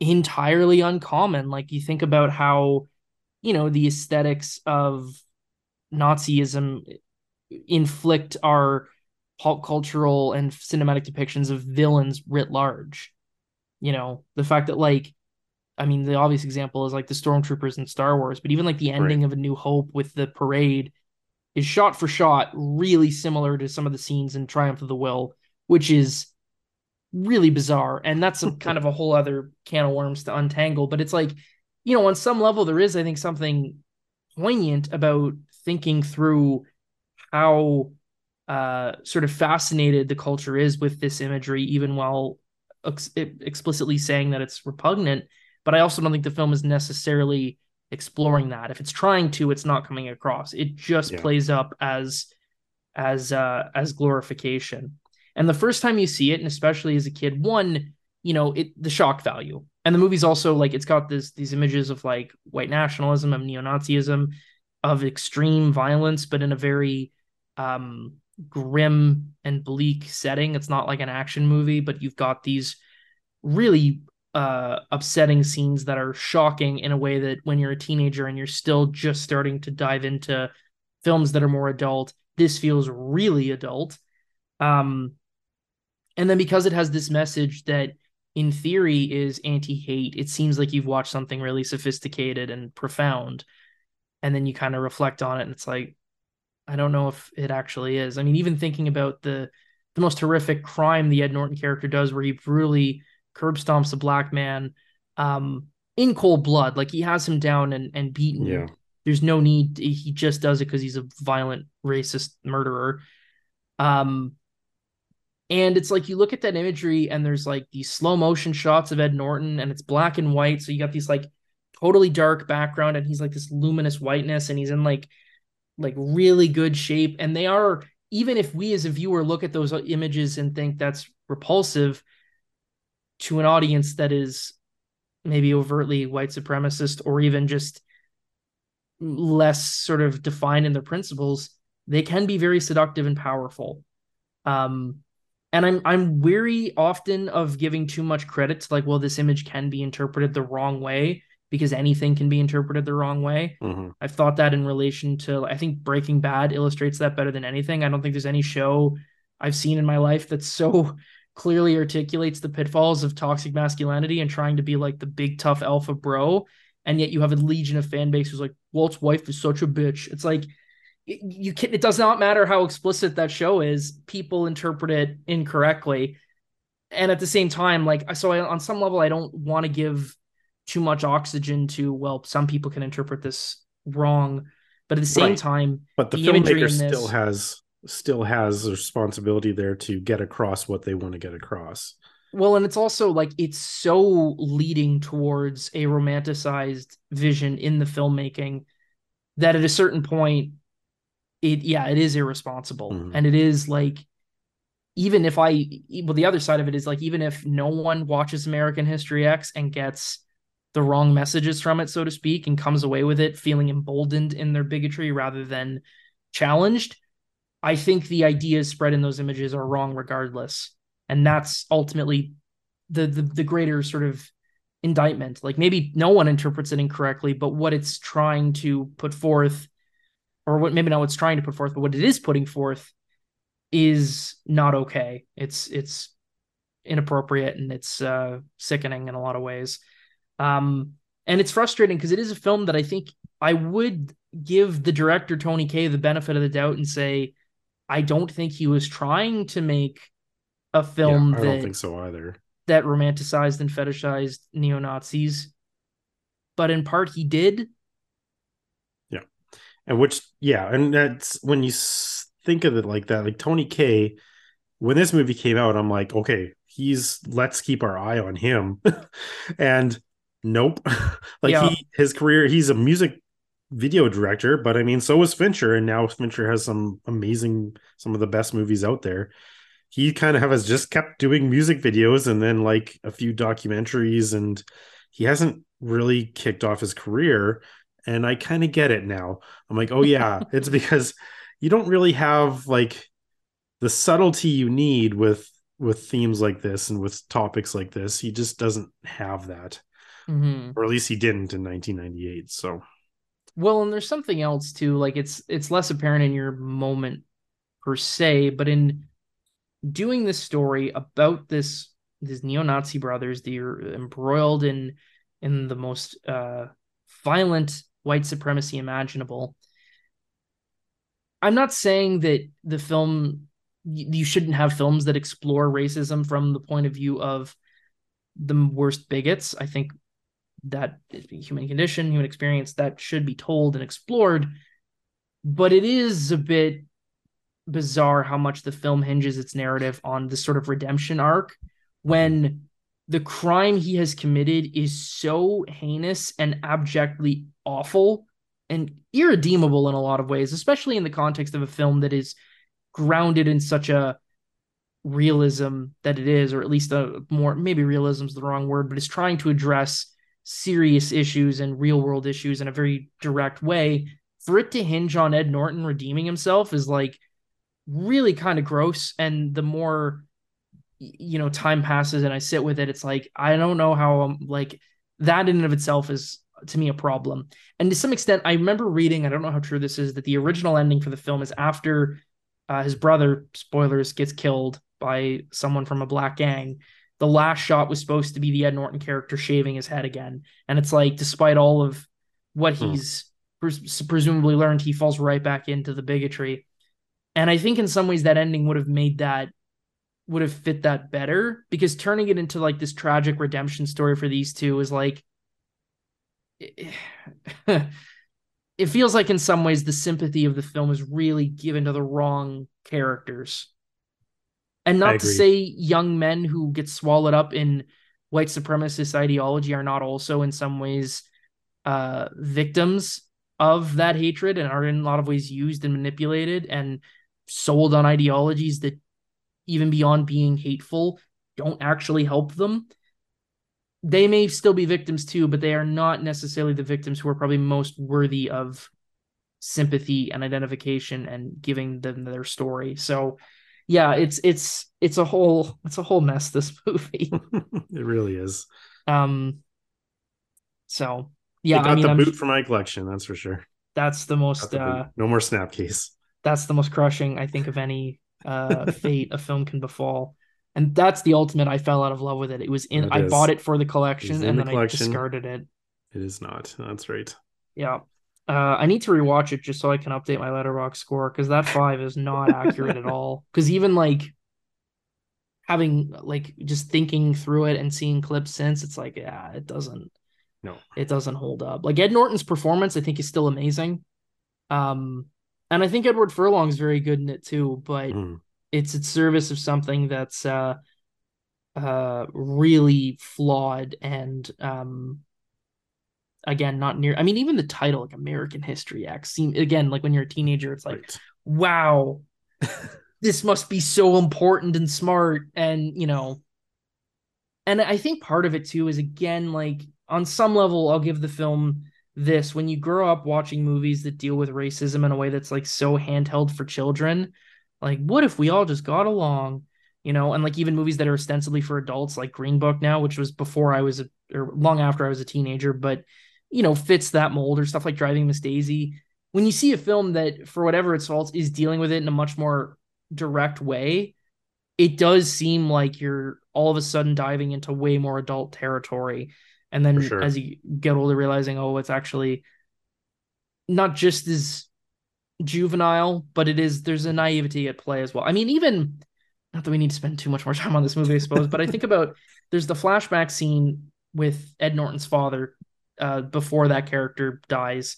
Speaker 2: entirely uncommon. Like you think about how you know the aesthetics of nazism inflict our pop cultural and cinematic depictions of villains writ large you know the fact that like i mean the obvious example is like the stormtroopers in star wars but even like the ending right. of a new hope with the parade is shot for shot really similar to some of the scenes in triumph of the will which is really bizarre and that's a kind of a whole other can of worms to untangle but it's like you know on some level there is i think something poignant about thinking through how uh, sort of fascinated the culture is with this imagery even while ex- explicitly saying that it's repugnant, but I also don't think the film is necessarily exploring that. If it's trying to, it's not coming across. It just yeah. plays up as as uh as glorification. And the first time you see it, and especially as a kid, one, you know, it the shock value. And the movie's also like it's got this these images of like white nationalism, of neo-Nazism, of extreme violence, but in a very um grim and bleak setting. It's not like an action movie, but you've got these really uh, upsetting scenes that are shocking in a way that when you're a teenager and you're still just starting to dive into films that are more adult, this feels really adult. Um, and then because it has this message that in theory is anti-hate, it seems like you've watched something really sophisticated and profound. And then you kind of reflect on it and it's like, I don't know if it actually is. I mean, even thinking about the the most horrific crime the Ed Norton character does, where he brutally curb stomps a black man um, in cold blood, like he has him down and and beaten.
Speaker 1: Yeah.
Speaker 2: There's no need. He just does it because he's a violent racist murderer. Um, and it's like you look at that imagery, and there's like these slow motion shots of Ed Norton, and it's black and white. So you got these like totally dark background, and he's like this luminous whiteness, and he's in like like really good shape. And they are even if we as a viewer look at those images and think that's repulsive to an audience that is maybe overtly white supremacist or even just less sort of defined in their principles they can be very seductive and powerful. Um and i'm i'm weary often of giving too much credit to like well this image can be interpreted the wrong way because anything can be interpreted the wrong way. Mm-hmm. I've thought that in relation to, I think Breaking Bad illustrates that better than anything. I don't think there's any show I've seen in my life that so clearly articulates the pitfalls of toxic masculinity and trying to be like the big tough alpha bro. And yet you have a legion of fan base who's like, Walt's wife is such a bitch. It's like, you can it does not matter how explicit that show is people interpret it incorrectly and at the same time like so I, on some level i don't want to give too much oxygen to well some people can interpret this wrong but at the same right. time
Speaker 1: but the, the filmmaker still this, has still has a responsibility there to get across what they want to get across
Speaker 2: well and it's also like it's so leading towards a romanticized vision in the filmmaking that at a certain point it yeah it is irresponsible mm-hmm. and it is like even if i well the other side of it is like even if no one watches american history x and gets the wrong messages from it, so to speak, and comes away with it feeling emboldened in their bigotry rather than challenged, I think the ideas spread in those images are wrong regardless. And that's ultimately the the, the greater sort of indictment. Like maybe no one interprets it incorrectly, but what it's trying to put forth, or what maybe not what's trying to put forth, but what it is putting forth is not okay. It's it's inappropriate and it's uh, sickening in a lot of ways. Um, and it's frustrating because it is a film that I think I would give the director Tony Kaye the benefit of the doubt and say I don't think he was trying to make a film
Speaker 1: yeah, I
Speaker 2: that
Speaker 1: don't think so either.
Speaker 2: that romanticized and fetishized neo Nazis, but in part he did.
Speaker 1: Yeah, and which yeah, and that's when you think of it like that. Like Tony Kaye. when this movie came out, I'm like, okay, he's let's keep our eye on him, and nope, like
Speaker 2: Yeah.
Speaker 1: he his career, he's a music video director, but I mean, so was Fincher, and now Fincher has some amazing, some of the best movies out there. He kind of has just kept doing music videos and then like a few documentaries, and he hasn't really kicked off his career. And I kind of get it now. I'm like, oh yeah, it's because you don't really have like the subtlety you need with with themes like this and with topics like this. He just doesn't have that,
Speaker 2: Mm-hmm.
Speaker 1: or at least he didn't in 1998. So
Speaker 2: Well, and there's something else too. Like it's it's less apparent in your moment per se, but in doing this story about this these neo-Nazi brothers, they're embroiled in in the most uh, violent white supremacy imaginable. I'm not saying that the film you shouldn't have films that explore racism from the point of view of the worst bigots. I think that human condition, human experience, that should be told and explored. But it is a bit bizarre how much the film hinges its narrative on this sort of redemption arc when the crime he has committed is so heinous and abjectly awful and irredeemable in a lot of ways, especially in the context of a film that is grounded in such a realism that it is, or at least a more maybe realism is the wrong word, but it's trying to address serious issues and real world issues in a very direct way. For it to hinge on Ed Norton redeeming himself is like really kind of gross. And the more you know time passes and I sit with it, it's like I don't know how I'm like that in and of itself is to me a problem. And to some extent, I remember reading, I don't know how true this is, that the original ending for the film is after uh, his brother, spoilers, gets killed by someone from a black gang. The last shot was supposed to be the Ed Norton character shaving his head again. And it's like, despite all of what
Speaker 1: Hmm.
Speaker 2: he's pres- presumably learned, he falls right back into the bigotry. And I think in some ways that ending would have made that would have fit that better because turning it into like this tragic redemption story for these two is like it feels like in some ways the sympathy of the film is really given to the wrong characters. And not to say young men who get swallowed up in white supremacist ideology are not also in some ways uh, victims of that hatred and are in a lot of ways used and manipulated and sold on ideologies that even beyond being hateful don't actually help them. They may still be victims too but they are not necessarily the victims who are probably most worthy of sympathy and identification and giving them their story. So yeah it's it's it's a whole it's a whole mess this movie
Speaker 1: it really is.
Speaker 2: um so yeah
Speaker 1: I
Speaker 2: mean
Speaker 1: the
Speaker 2: I'm,
Speaker 1: boot for my collection, that's for sure.
Speaker 2: that's the most
Speaker 1: the
Speaker 2: uh
Speaker 1: no more snap case.
Speaker 2: that's the most crushing I think of any uh fate a film can befall. And that's the ultimate. I fell out of love with it. It was in.
Speaker 1: It
Speaker 2: I
Speaker 1: is.
Speaker 2: bought it for the collection and
Speaker 1: the
Speaker 2: then
Speaker 1: collection.
Speaker 2: I discarded it.
Speaker 1: It is not. That's right.
Speaker 2: Yeah. Uh, I need to rewatch it just so I can update my Letterboxd score because that five is not accurate at all. Because even like having like just thinking through it and seeing clips since, it's like yeah, it doesn't.
Speaker 1: No.
Speaker 2: it doesn't hold up. Like Ed Norton's performance, I think is still amazing. Um, and I think Edward Furlong's very good in it too. But
Speaker 1: Mm.
Speaker 2: it's at service of something that's uh uh really flawed and um again not near i mean even the title like american history x seem again like when you're a teenager it's like
Speaker 1: Right.
Speaker 2: wow this must be so important and smart and you know. And i think part of it too is again like on some level i'll give the film this. When you grow up watching movies that deal with racism in a way that's like so handheld for children like what if we all just got along you know, and like even movies that are ostensibly for adults, like Green Book now, which was before I was a, or long after I was a teenager, but you know, fits that mold or stuff like Driving Miss Daisy. When you see a film that, for whatever its faults, is dealing with it in a much more direct way, it does seem like you're all of a sudden diving into way more adult territory. And then
Speaker 1: sure.
Speaker 2: as you get older, realizing, oh, it's actually not just as juvenile, but it is there's a naivety at play as well. I mean, even not that we need to spend too much more time on this movie, I suppose, but I think about there's the flashback scene with Ed Norton's father uh, before that character dies,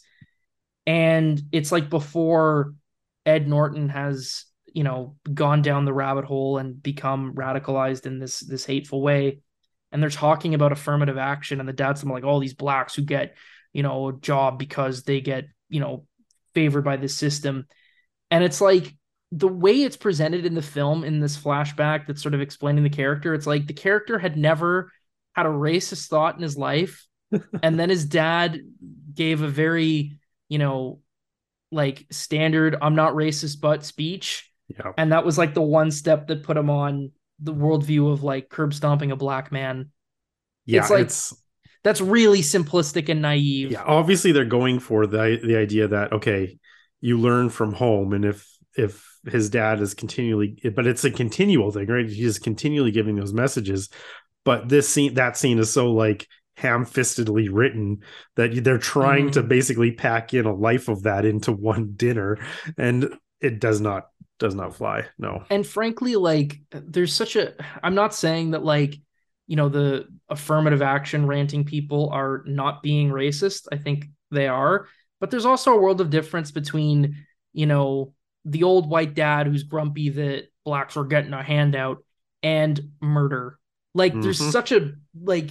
Speaker 2: and it's like before Ed Norton has you know gone down the rabbit hole and become radicalized in this this hateful way, and they're talking about affirmative action, and the dad's like all these blacks who get you know a job because they get you know favored by the system. And it's like the way it's presented in the film in this flashback that's sort of explaining the character it's like the character had never had a racist thought in his life and then his dad gave a very you know like standard i'm not racist but speech
Speaker 1: yeah.
Speaker 2: and that was like the one step that put him on the worldview of like curb stomping a black man
Speaker 1: yeah
Speaker 2: it's like
Speaker 1: it's
Speaker 2: that's really simplistic and naive.
Speaker 1: Yeah, obviously they're going for the the idea that okay, you learn from home, and if if his dad is continually, but it's a continual thing, right? He's continually giving those messages. But this scene, that scene is so like ham-fistedly written that they're trying mm. to basically pack in a life of that into one dinner, and it does not does not fly. No.
Speaker 2: And frankly, like there's such a. I'm not saying that like you know the affirmative action ranting people are not being racist i think they are but there's also a world of difference between you know the old white dad who's grumpy that blacks are getting a handout and murder like mm-hmm. there's such a like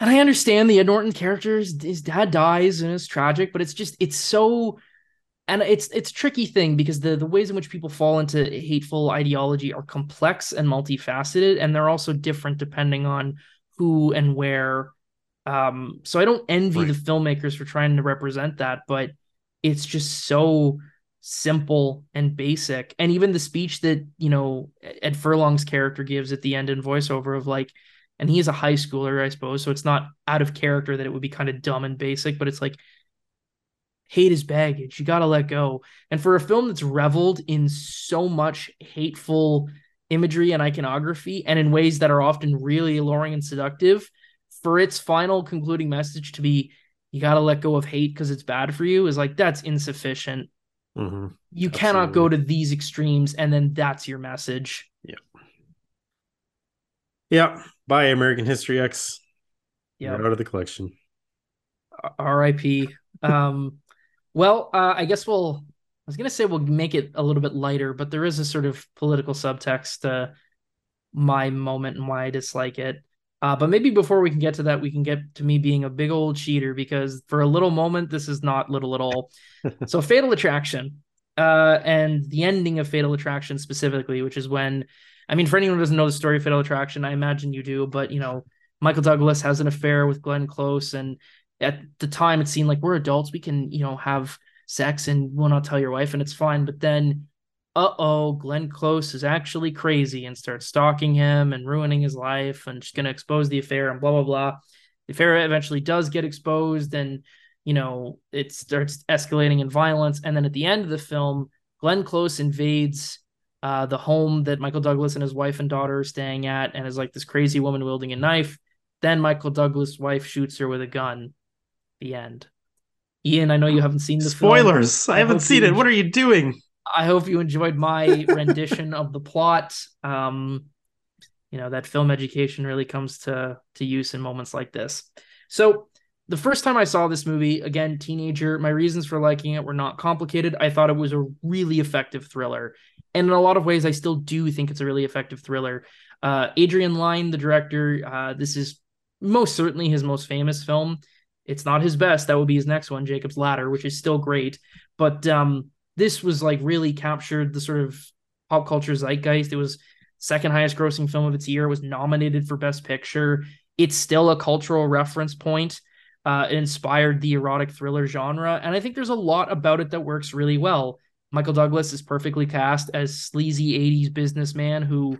Speaker 2: and i understand the ed norton character his dad dies and it's tragic but it's just it's so and it's it's tricky thing because the the ways in which people fall into hateful ideology are complex and multifaceted and they're also different depending on who and where um so i don't envy right. the filmmakers for trying to represent that but it's just so simple and basic and even the speech that you know ed furlong's character gives at the end in voiceover of like and he is a high schooler i suppose so it's not out of character that it would be kind of dumb and basic but it's like hate is baggage. You got to let go. And for a film that's reveled in so much hateful imagery and iconography, and in ways that are often really alluring and seductive, for its final concluding message to be, you got to let go of hate because it's bad for you, is like, that's insufficient.
Speaker 1: Mm-hmm.
Speaker 2: You Absolutely. cannot go to these extremes, and then that's your message.
Speaker 1: Yeah. Yeah. Bye, American History X. Yeah. Out of the collection.
Speaker 2: R.I.P. Um, well, uh, I guess we'll. I was gonna say we'll make it a little bit lighter, but there is a sort of political subtext to my moment and why I dislike it. Uh, but maybe before we can get to that, we can get to me being a big old cheater because for a little moment, this is not little at all. so, Fatal Attraction, uh, and the ending of Fatal Attraction specifically, which is when, I mean, for anyone who doesn't know the story of Fatal Attraction, I imagine you do, but you know, Michael Douglas has an affair with Glenn Close, and at the time it seemed like we're adults we can you know have sex and will not tell your wife and it's fine but then uh-oh glenn close is actually crazy and starts stalking him and ruining his life and she's to expose the affair and blah blah blah. The affair eventually does get exposed and you know it starts escalating in violence. And then at the end of the film glenn close invades uh, the home that michael douglas and his wife and daughter are staying at and is like this crazy woman wielding a knife then michael douglas wife shoots her with a gun the end. Ian, I know you haven't seen the
Speaker 1: spoilers. Film. I, I haven't seen it. what are you doing?
Speaker 2: I hope you enjoyed my rendition of the plot. Um, you know that film education really comes to to use in moments like this. So the first time I saw this movie, again, teenager, my reasons for liking it were not complicated. I thought it was a really effective thriller. And in a lot of ways, I still do think it's a really effective thriller. Uh, Adrian Lyne, the director, uh, this is most certainly his most famous film. It's not his best. That would be his next one, Jacob's Ladder, which is still great. But um, this was like really captured the sort of pop culture zeitgeist. It was second highest grossing film of its year. It was nominated for Best Picture. It's still a cultural reference point. Uh, it inspired the erotic thriller genre, and I think there's a lot about it that works really well. Michael Douglas is perfectly cast as sleazy '80s businessman who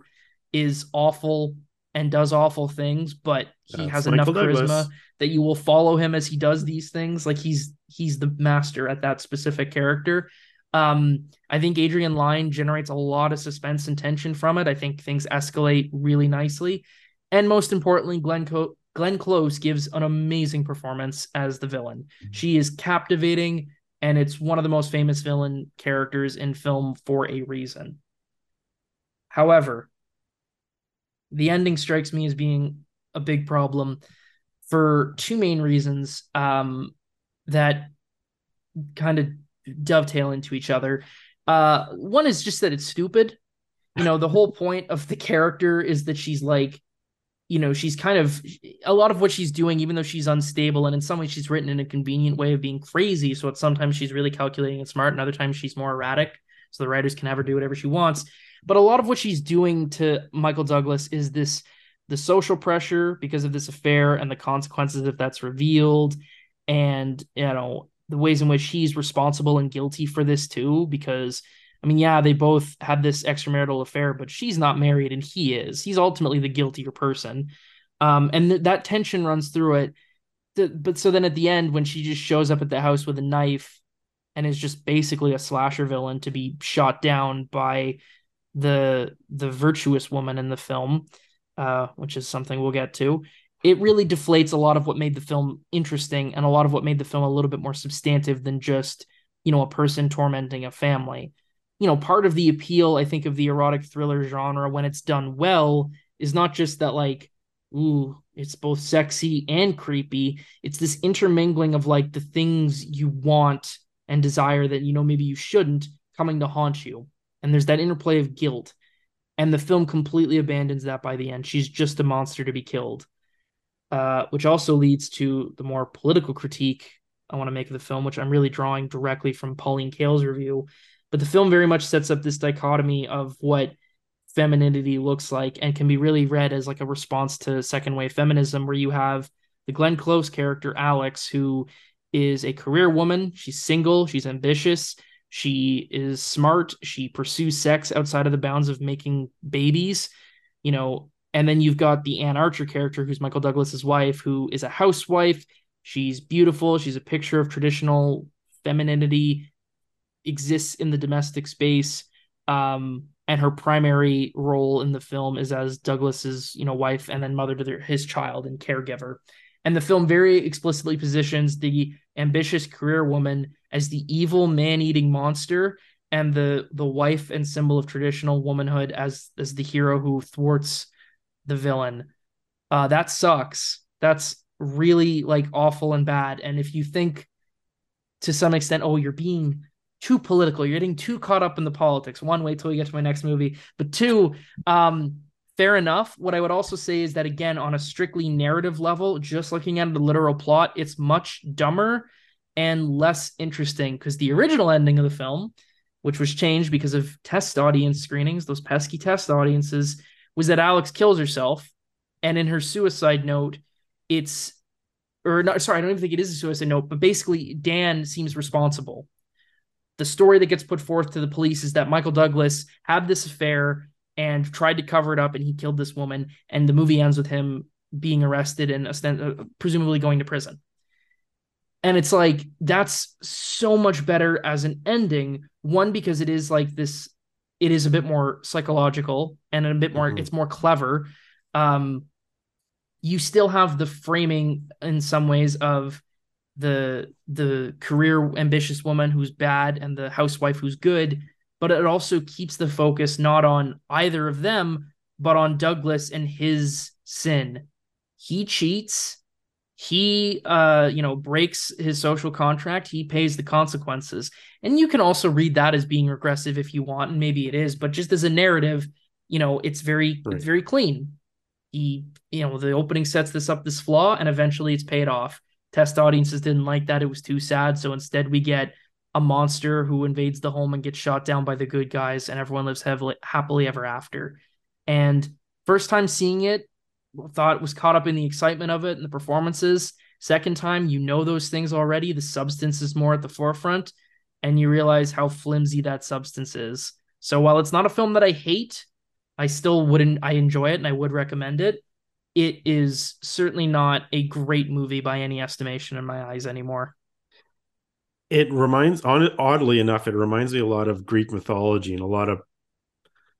Speaker 2: is awful and does awful things, but he
Speaker 1: That's
Speaker 2: has enough charisma
Speaker 1: Douglas.
Speaker 2: that you will follow him as he does these things. Like he's he's the master at that specific character. Um, I think Adrian Lyne generates a lot of suspense and tension from it. I think things escalate really nicely, and most importantly, Glenn Co- Glenn Close gives an amazing performance as the villain. She is captivating, and it's one of the most famous villain characters in film for a reason. However, the ending strikes me as being a big problem for two main reasons um, that kind of dovetail into each other. Uh, one is just that it's stupid. You know, the whole point of the character is that she's like, you know, she's kind of a lot of what she's doing, even though she's unstable, and in some ways she's written in a convenient way of being crazy. So it's sometimes she's really calculating and smart, and other times she's more erratic. So the writers can have her do whatever she wants. But a lot of what she's doing to Michael Douglas is this the social pressure because of this affair and the consequences if that's revealed, and you know, the ways in which he's responsible and guilty for this too, because I mean, yeah, they both had this extramarital affair, but she's not married and he is. He's ultimately the guiltier person. Um, and th- that tension runs through it. Th- but so then at the end, when she just shows up at the house with a knife and is just basically a slasher villain to be shot down by the the virtuous woman in the film, uh, which is something we'll get to. It really deflates a lot of what made the film interesting and a lot of what made the film a little bit more substantive than just, you know, a person tormenting a family you know, part of the appeal, I think, of the erotic thriller genre when it's done well is not just that, like, ooh, it's both sexy and creepy. It's this intermingling of like the things you want and desire that, you know, maybe you shouldn't coming to haunt you. And there's that interplay of guilt. And the film completely abandons that by the end. She's just a monster to be killed. Uh, which also leads to the more political critique I want to make of the film, which I'm really drawing directly from Pauline Kael's review, but the film very much sets up this dichotomy of what femininity looks like and can be really read as like a response to second wave feminism where you have the Glenn Close character Alex who is a career woman. She's single. She's ambitious. She is smart. She pursues sex outside of the bounds of making babies you know. And then you've got the Anne Archer character who's Michael Douglas's wife who is a housewife. She's beautiful. She's a picture of traditional femininity exists in the domestic space um, and her primary role in the film is as Douglas's you know wife and then mother to their, his child and caregiver. And the film very explicitly positions the ambitious career woman as the evil man-eating monster and the the wife and symbol of traditional womanhood as as the hero who thwarts the villain. Uh that sucks. That's really like awful and bad. And if you think to some extent oh you're being too political. You're getting too caught up in the politics. One, wait till we get to my next movie. But two, um, fair enough. What I would also say is that again, on a strictly narrative level, just looking at the literal plot, it's much dumber and less interesting because the original ending of the film, which was changed because of test audience screenings, those pesky test audiences, was that Alex kills herself. And in her suicide note, it's or not sorry, I don't even think it is a suicide note, but basically Dan seems responsible the story that gets put forth to the police is that Michael Douglas had this affair and tried to cover it up and he killed this woman and the movie ends with him being arrested and uh, presumably going to prison. And it's like that's so much better as an ending. One because it is like this it is a bit more psychological and a bit more mm-hmm. it's more clever. Um you still have the framing in some ways of the the career ambitious woman who's bad and the housewife who's good but it also keeps the focus not on either of them but on Douglas and his sin. He cheats. He uh you know breaks his social contract. He pays the consequences. And you can also read that as being regressive if you want and maybe it is but just as a narrative you know it's very right. it's very clean. He you know the opening sets this up this flaw and eventually it's paid off Test audiences didn't like that. It was too sad. So instead, we get a monster who invades the home and gets shot down by the good guys, and everyone lives heavily, happily ever after. And first time seeing it, thought was caught up in the excitement of it and the performances. Second time, you know those things already. The substance is more at the forefront, and you realize how flimsy that substance is. So while it's not a film that I hate, I still wouldn't. I enjoy it and I would recommend it. It is certainly not a great movie by any estimation in my eyes anymore.
Speaker 1: It reminds, oddly enough, it reminds me a lot of Greek mythology and a lot of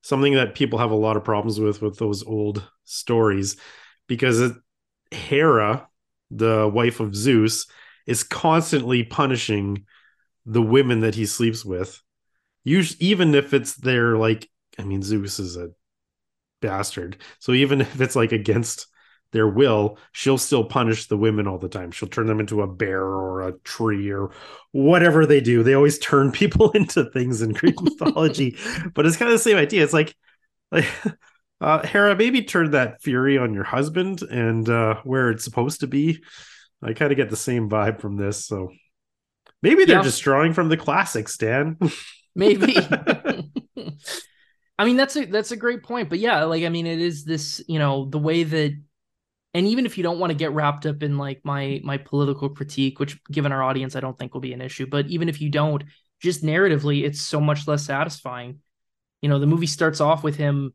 Speaker 1: something that people have a lot of problems with with those old stories because it, Hera, the wife of Zeus, is constantly punishing the women that he sleeps with. Usually, even if it's their like, I mean, Zeus is a bastard. So even if it's like against their will, she'll still punish the women all the time. She'll turn them into a bear or a tree or whatever they do. They always turn people into things in Greek mythology. but it's kind of the same idea. It's like like uh Hera, maybe turn that fury on your husband and uh where it's supposed to be. I kind of get the same vibe from this. So maybe they're yeah. just drawing from the classics, Dan.
Speaker 2: maybe. I mean that's a that's a great point. But yeah, like I mean it is this, you know, the way that and even if you don't want to get wrapped up in like my my political critique which given our audience i don't think will be an issue but even if you don't just narratively it's so much less satisfying you know the movie starts off with him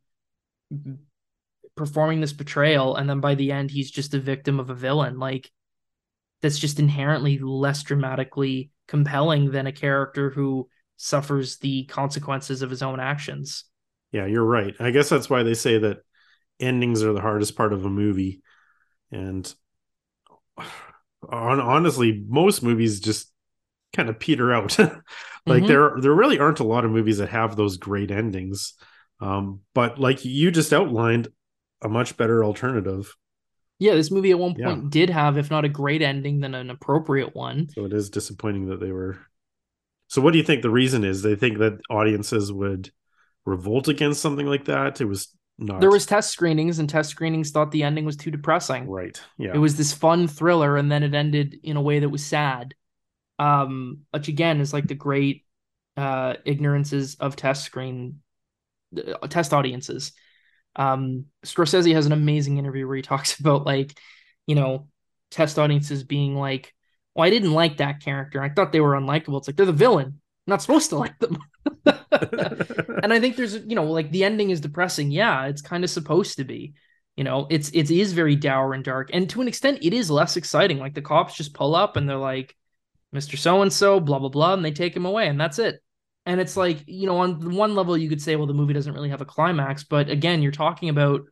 Speaker 2: performing this betrayal and then by the end he's just a victim of a villain like that's just inherently less dramatically compelling than a character who suffers the consequences of his own actions
Speaker 1: yeah you're right. I guess that's why they say that endings are the hardest part of a movie. And honestly most movies just kind of peter out. Like mm-hmm. there there really aren't a lot of movies that have those great endings. Um, but like you just outlined a much better alternative.
Speaker 2: Yeah this movie at one point yeah. did have if not a great ending then an appropriate one.
Speaker 1: So it is disappointing that they were. So what do you think the reason is? They think that audiences would revolt against something like that it was not.
Speaker 2: There was test screenings, and test screenings thought the ending was too depressing.
Speaker 1: Right. Yeah.
Speaker 2: It was this fun thriller, and then it ended in a way that was sad. Um, which again is like the great uh ignorances of test screen uh, test audiences. Um, Scorsese has an amazing interview where he talks about like, you know, test audiences being like, "Well, I didn't like that character. I thought they were unlikable." It's like they're the villain. Not supposed to like them. and I think there's you know like the ending is depressing. Yeah, it's kind of supposed to be. You know, it's it is very dour and dark, and to an extent, it is less exciting. Like the cops just pull up and they're like, "Mr. So and So," blah blah blah, and they take him away, and that's it. And it's like you know, on one level, you could say, well, the movie doesn't really have a climax, but again, you're talking about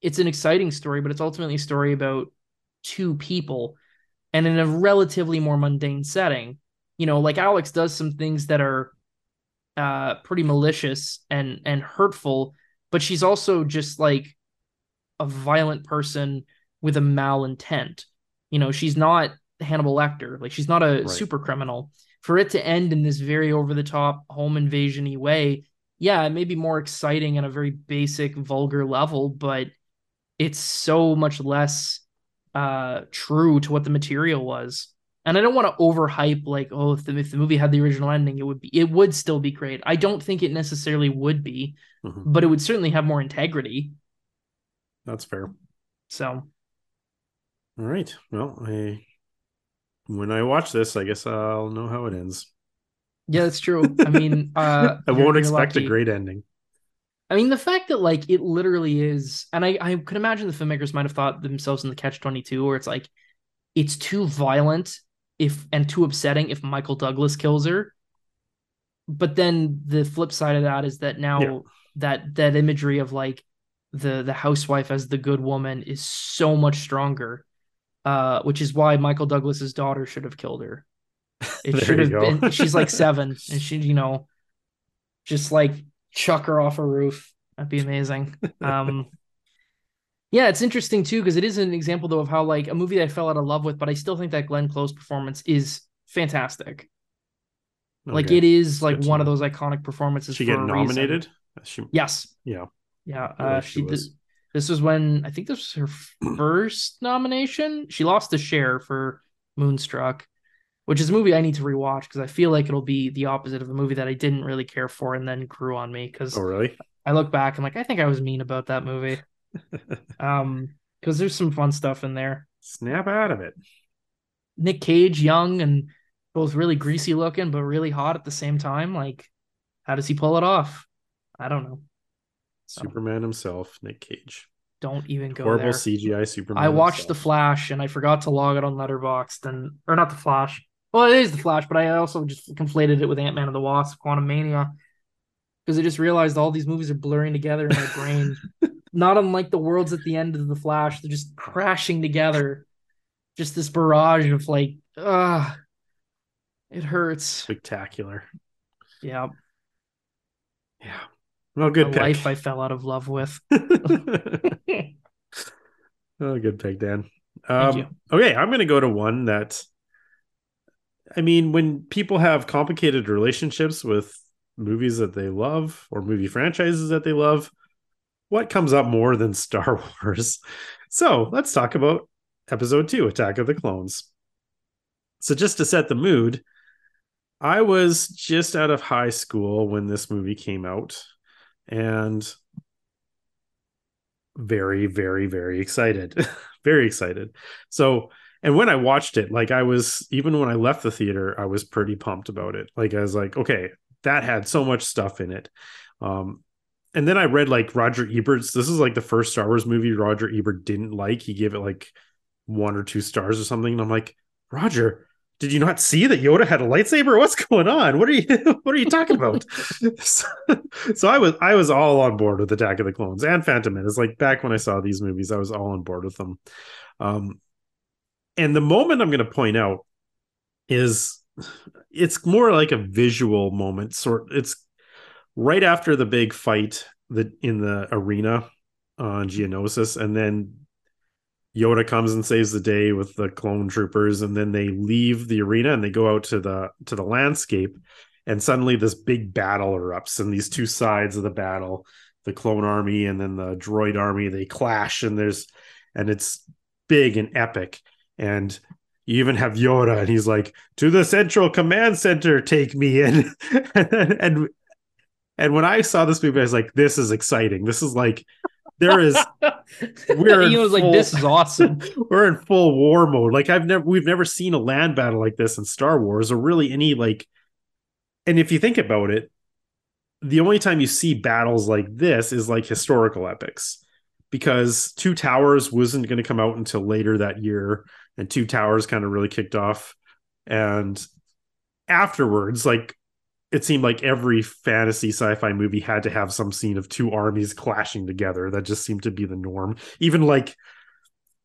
Speaker 2: it's an exciting story, but it's ultimately a story about two people, and in a relatively more mundane setting. You know, like Alex does some things that are uh, pretty malicious and and hurtful, but she's also just like a violent person with a malintent. You know, she's not Hannibal Lecter. Like she's not a right. super criminal. For it to end in this very over the top home invasion way, yeah, it may be more exciting at a very basic, vulgar level, but it's so much less uh true to what the material was and I don't want to overhype like oh if the, if the movie had the original ending it would be it would still be great. I don't think it necessarily would be, mm-hmm. but it would certainly have more integrity.
Speaker 1: That's fair.
Speaker 2: So,
Speaker 1: all right. Well, I when I watch this, I guess I'll know how it ends.
Speaker 2: Yeah, that's true. I mean, uh,
Speaker 1: I won't expect lucky. a great ending.
Speaker 2: I mean, the fact that like it literally is, and I I could imagine the filmmakers might have thought themselves in the catch twenty two, where it's like it's too violent if and too upsetting if Michael Douglas kills her. But then the flip side of that is that now yeah. that that imagery of like the the housewife as the good woman is so much stronger. Uh, which is why Michael Douglas's daughter should have killed her. It should have been she's like seven and she, you know, just like chuck her off a roof. That'd be amazing. Um yeah, it's interesting too because it is an example though of how like a movie that I fell out of love with, but I still think that Glenn Close performance is fantastic. Okay. Like it is like one of those iconic performances.
Speaker 1: She get nominated.
Speaker 2: She... Yes.
Speaker 1: Yeah.
Speaker 2: Yeah. Uh, she, she did. This was when I think this was her first nomination. She lost a Cher for Moonstruck, which is a movie I need to rewatch because I feel like it'll be the opposite of a movie that I didn't really care for and then grew on me. Because
Speaker 1: oh really?
Speaker 2: I look back and like I think I was mean about that movie um, because there's some fun stuff in there.
Speaker 1: Snap out of it.
Speaker 2: Nick Cage, young and both really greasy looking, but really hot at the same time. Like, how does he pull it off? I don't know.
Speaker 1: Superman himself, Nick Cage.
Speaker 2: Don't even go
Speaker 1: Horrible
Speaker 2: there.
Speaker 1: CGI Superman.
Speaker 2: I watched The. Flash and I forgot to log it on Letterboxd and or not The Flash. Well, it is The Flash, but I also just conflated it with Ant Man and the Wasp: Quantumania because I just realized all these movies are blurring together in my brain. not unlike the worlds at the end of The Flash, they're just crashing together. Just this barrage of like, ah, it hurts.
Speaker 1: Spectacular.
Speaker 2: Yeah,
Speaker 1: Yeah. Well, good pick.
Speaker 2: life I fell out of love with.
Speaker 1: oh, good pick, Dan. Um, okay, I'm going to go to one that, I mean, when people have complicated relationships with movies that they love or movie franchises that they love, what comes up more than Star Wars? So let's talk about episode two Attack of the Clones. So, just to set the mood, I was just out of high school when this movie came out and very, very, very excited. very excited. So, and when I watched it, like I was, even when I left the theater, I was pretty pumped about it. Like I was like, okay, that had so much stuff in it. Um, and then I read like Roger Ebert's. This is like the first Star Wars movie Roger Ebert didn't like. He gave it like one or two stars or something. And I'm like, Roger, did you not see that Yoda had a lightsaber? What's going on? What are you what are you talking about? so, so I was I was all on board with Attack of the Clones and Phantom Menace. Like back when I saw these movies, I was all on board with them. Um, and the moment I'm going to point out is it's more like a visual moment. Sort it's right after the big fight that in the arena on Geonosis, and then Yoda comes and saves the day with the clone troopers, and then they leave the arena and they go out to the to the landscape, and suddenly this big battle erupts, and these two sides of the battle, the clone army and then the droid army, they clash, and there's and it's big and epic, and you even have Yoda, and he's like, "To the Central Command Center, take me in," and, and and when I saw this movie, I was like, "This is exciting. This is like." There is We're
Speaker 2: he was like,
Speaker 1: full-
Speaker 2: "This is awesome."
Speaker 1: we're in full war mode. Like I've never we've never seen a land battle like this in Star Wars or really any like and if you think about it, the only time you see battles like this is like historical epics. Because Two Towers wasn't going to come out until later that year, and Two Towers kind of really kicked off. And afterwards, like it seemed like every fantasy sci-fi movie had to have some scene of two armies clashing together. That just seemed to be the norm. Even like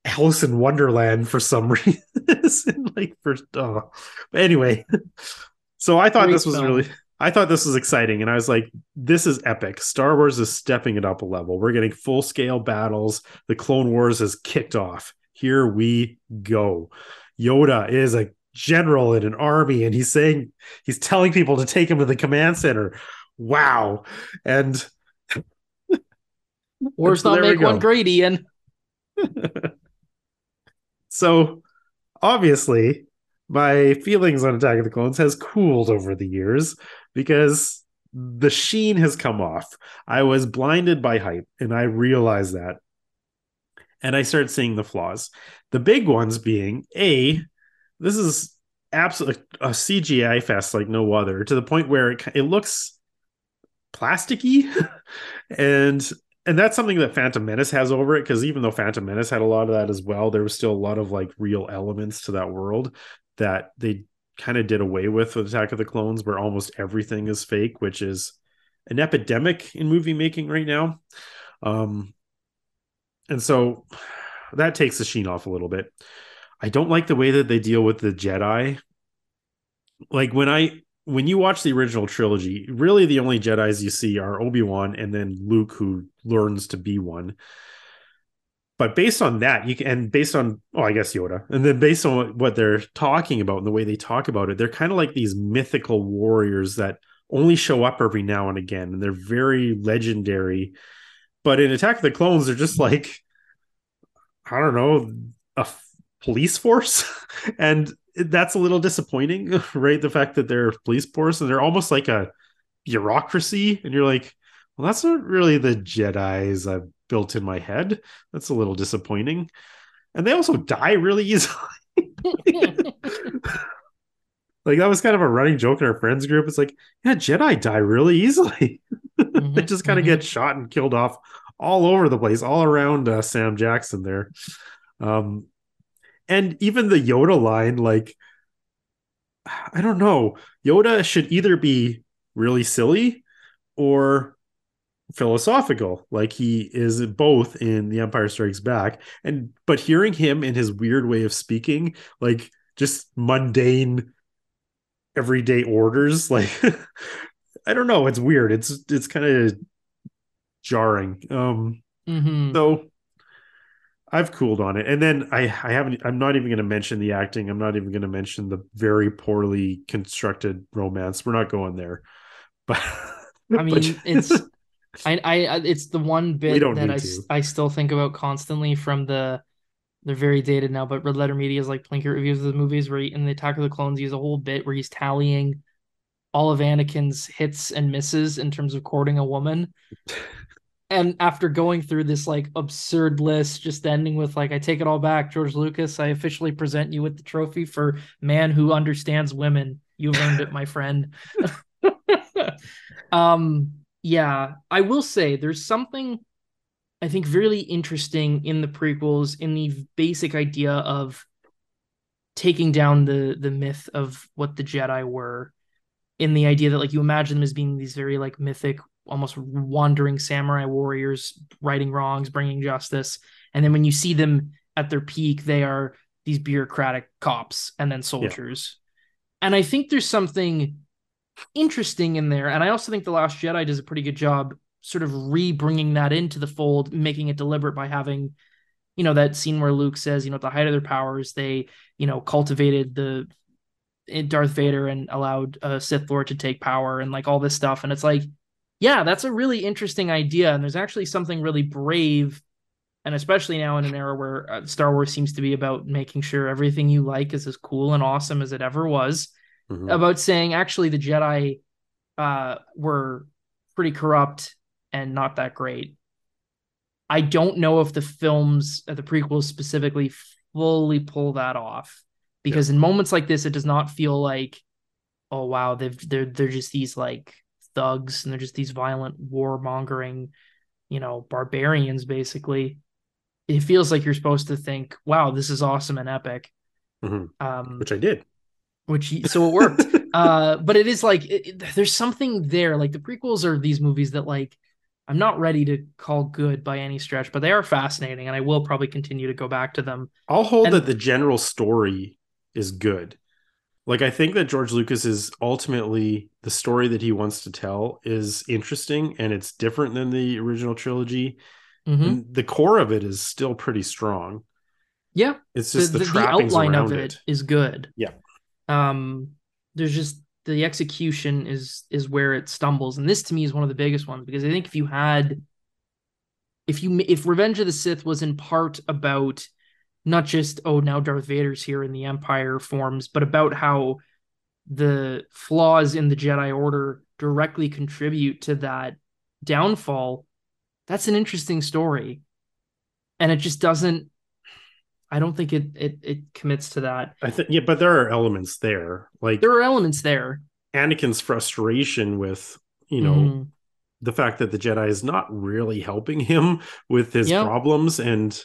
Speaker 1: Alice in Wonderland for some reason. like for oh. But anyway. So I thought
Speaker 2: Great
Speaker 1: this was
Speaker 2: film.
Speaker 1: really I thought this was exciting and I was like this is epic. Star Wars is stepping it up a level. We're getting full-scale battles. The Clone Wars has kicked off. Here we go. Yoda is a general in an army and he's saying he's telling people to take him to the command center. Wow. And
Speaker 2: Wars
Speaker 1: So
Speaker 2: not make one great, Ian.
Speaker 1: so obviously my feelings on attack of the clones has cooled over the years because the sheen has come off i was blinded by hype and i realized that and i started seeing the flaws the big ones being a this is absolutely a cgi fest like no other to the point where it, it looks plasticky and and that's something that Phantom Menace has over it because even though Phantom Menace had a lot of that as well, there was still a lot of like real elements to that world that they kind of did away with with Attack of the Clones, where almost everything is fake, which is an epidemic in movie making right now. Um, and so that takes the sheen off a little bit. I don't like the way that they deal with the Jedi. Like when I when you watch the original trilogy, really the only Jedi's you see are Obi-Wan and then Luke who learns to be one. But based on that, you can and based on oh, I guess Yoda, and then based on what, they're talking about and the way they talk about it, they're kind of like these mythical warriors that only show up every now and again, and they're very legendary. But in Attack of the Clones, they're just like I don't know, a police force, and that's a little disappointing, right? The fact that they're police force and they're almost like a bureaucracy, and you're like, well, that's not really the Jedi's I've built in my head. That's a little disappointing. And they also die really easily. like that was kind of a running joke in our friends group. It's like, yeah, Jedi die really easily. mm-hmm, they just kind of mm-hmm. get shot and killed off all over the place, all around uh, Sam Jackson there. Um, and even the Yoda line, like, I don't know, Yoda should either be really silly or philosophical. Like he is both in the empire strikes back. And but hearing him in his weird way of speaking like just mundane everyday orders like i don't know. It's weird. It's it's kind of jarring. Um mm-hmm. so i've cooled on it. And then i i haven't i'm not even going to mention the acting. I'm not even going to mention the very poorly constructed romance. We're not going there. But
Speaker 2: i mean but, it's I, I, it's the one bit that I, I still think about constantly from the, they're very dated now, but Red Letter Media is like Plinkett reviews of the movies where he, in the Attack of the Clones, he has a whole bit where he's tallying all of Anakin's hits and misses in terms of courting a woman. and after going through this like absurd list, just ending with like, I take it all back, George Lucas, I officially present you with the trophy for man who understands women. You've earned it, my friend. um yeah, I will say there's something I think really interesting in the prequels in the basic idea of taking down the the myth of what the Jedi were in the idea that like you imagine them as being these very like mythic almost wandering samurai warriors righting wrongs bringing justice and then when you see them at their peak they are these bureaucratic cops and then soldiers yeah. and i think there's something interesting in there. And I also think The Last Jedi does a pretty good job sort of re-bringing that into the fold, making it deliberate by having, you know, that scene where Luke says, you know, at the height of their powers, they, you know, cultivated the eh, Darth Vader and allowed a Sith Lord to take power and like all this stuff. And it's like, yeah, that's a really interesting idea. And there's actually something really brave. And especially now in an era where uh, Star Wars seems to be about making sure everything you like is as cool and awesome as it ever was mm-hmm. about saying actually the Jedi uh, were pretty corrupt and not that great. I don't know if the films, uh, the prequels specifically, fully pull that off because yeah. in moments like this, it does not feel like, oh wow, they've they're they're just these like thugs and they're just these violent warmongering, you know, barbarians basically. It feels like you're supposed to think, wow, this is awesome and epic.
Speaker 1: Mm-hmm. Um, Which I did
Speaker 2: which so it worked. uh, but it is like it, it, there's something there. Like the prequels are these movies that like I'm not ready to call good by any stretch, but they are fascinating, and I will probably continue to go back to them.
Speaker 1: I'll hold and, that the general story is good. Like I think that George Lucas is ultimately the story that he wants to tell is interesting and it's different than the original trilogy. Mm-hmm. The core of it is still pretty strong.
Speaker 2: Yeah,
Speaker 1: it's just the, the, the, the outline of it, it
Speaker 2: is good.
Speaker 1: Yeah,
Speaker 2: um there's just the execution is is where it stumbles and this to me is one of the biggest ones because i think if you had if you if revenge of the sith was in part about not just oh now darth vader's here in the empire forms but about how the flaws in the jedi order directly contribute to that downfall that's an interesting story and it just doesn't I don't think it it it commits to that.
Speaker 1: I think yeah, but there are elements there. Like
Speaker 2: there are elements there.
Speaker 1: Anakin's frustration with, you know, mm. the fact that the Jedi is not really helping him with his yep. problems and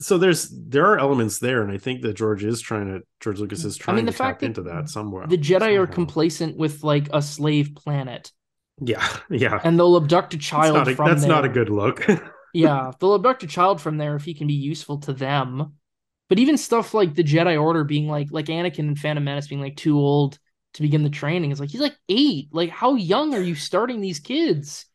Speaker 1: so there's there are elements there and I think that George is trying to George Lucas is trying I mean, the to fact tap into that somewhere.
Speaker 2: The Jedi somehow. are complacent with like a slave planet.
Speaker 1: Yeah, yeah.
Speaker 2: And they'll abduct a child
Speaker 1: that's not a,
Speaker 2: from
Speaker 1: That's
Speaker 2: there.
Speaker 1: not a good look.
Speaker 2: yeah, they'll abduct a child from there if he can be useful to them. But even stuff like the Jedi Order being like like Anakin and Phantom Menace being like too old to begin the training is like he's like eight. Like how young are you starting these kids?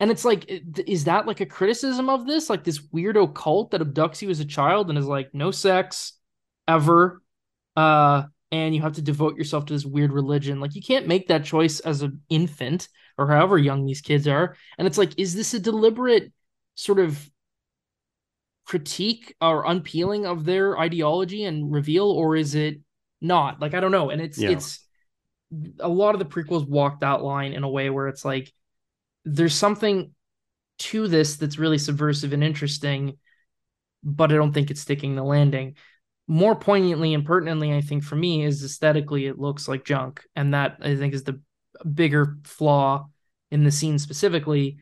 Speaker 2: And it's like, is that like a criticism of this? Like this weirdo cult that abducts you as a child and is like, no sex ever. Uh, and you have to devote yourself to this weird religion. Like you can't make that choice as an infant or however young these kids are. And it's like, is this a deliberate sort of critique or unpeeling of their ideology and reveal, or is it not? Like I don't know. And it's yeah. it's a lot of the prequels walk that line in a way where it's like there's something to this that's really subversive and interesting, but I don't think it's sticking the landing. More poignantly and pertinently, I think for me is aesthetically it looks like junk, and that I think is the bigger flaw in the scene specifically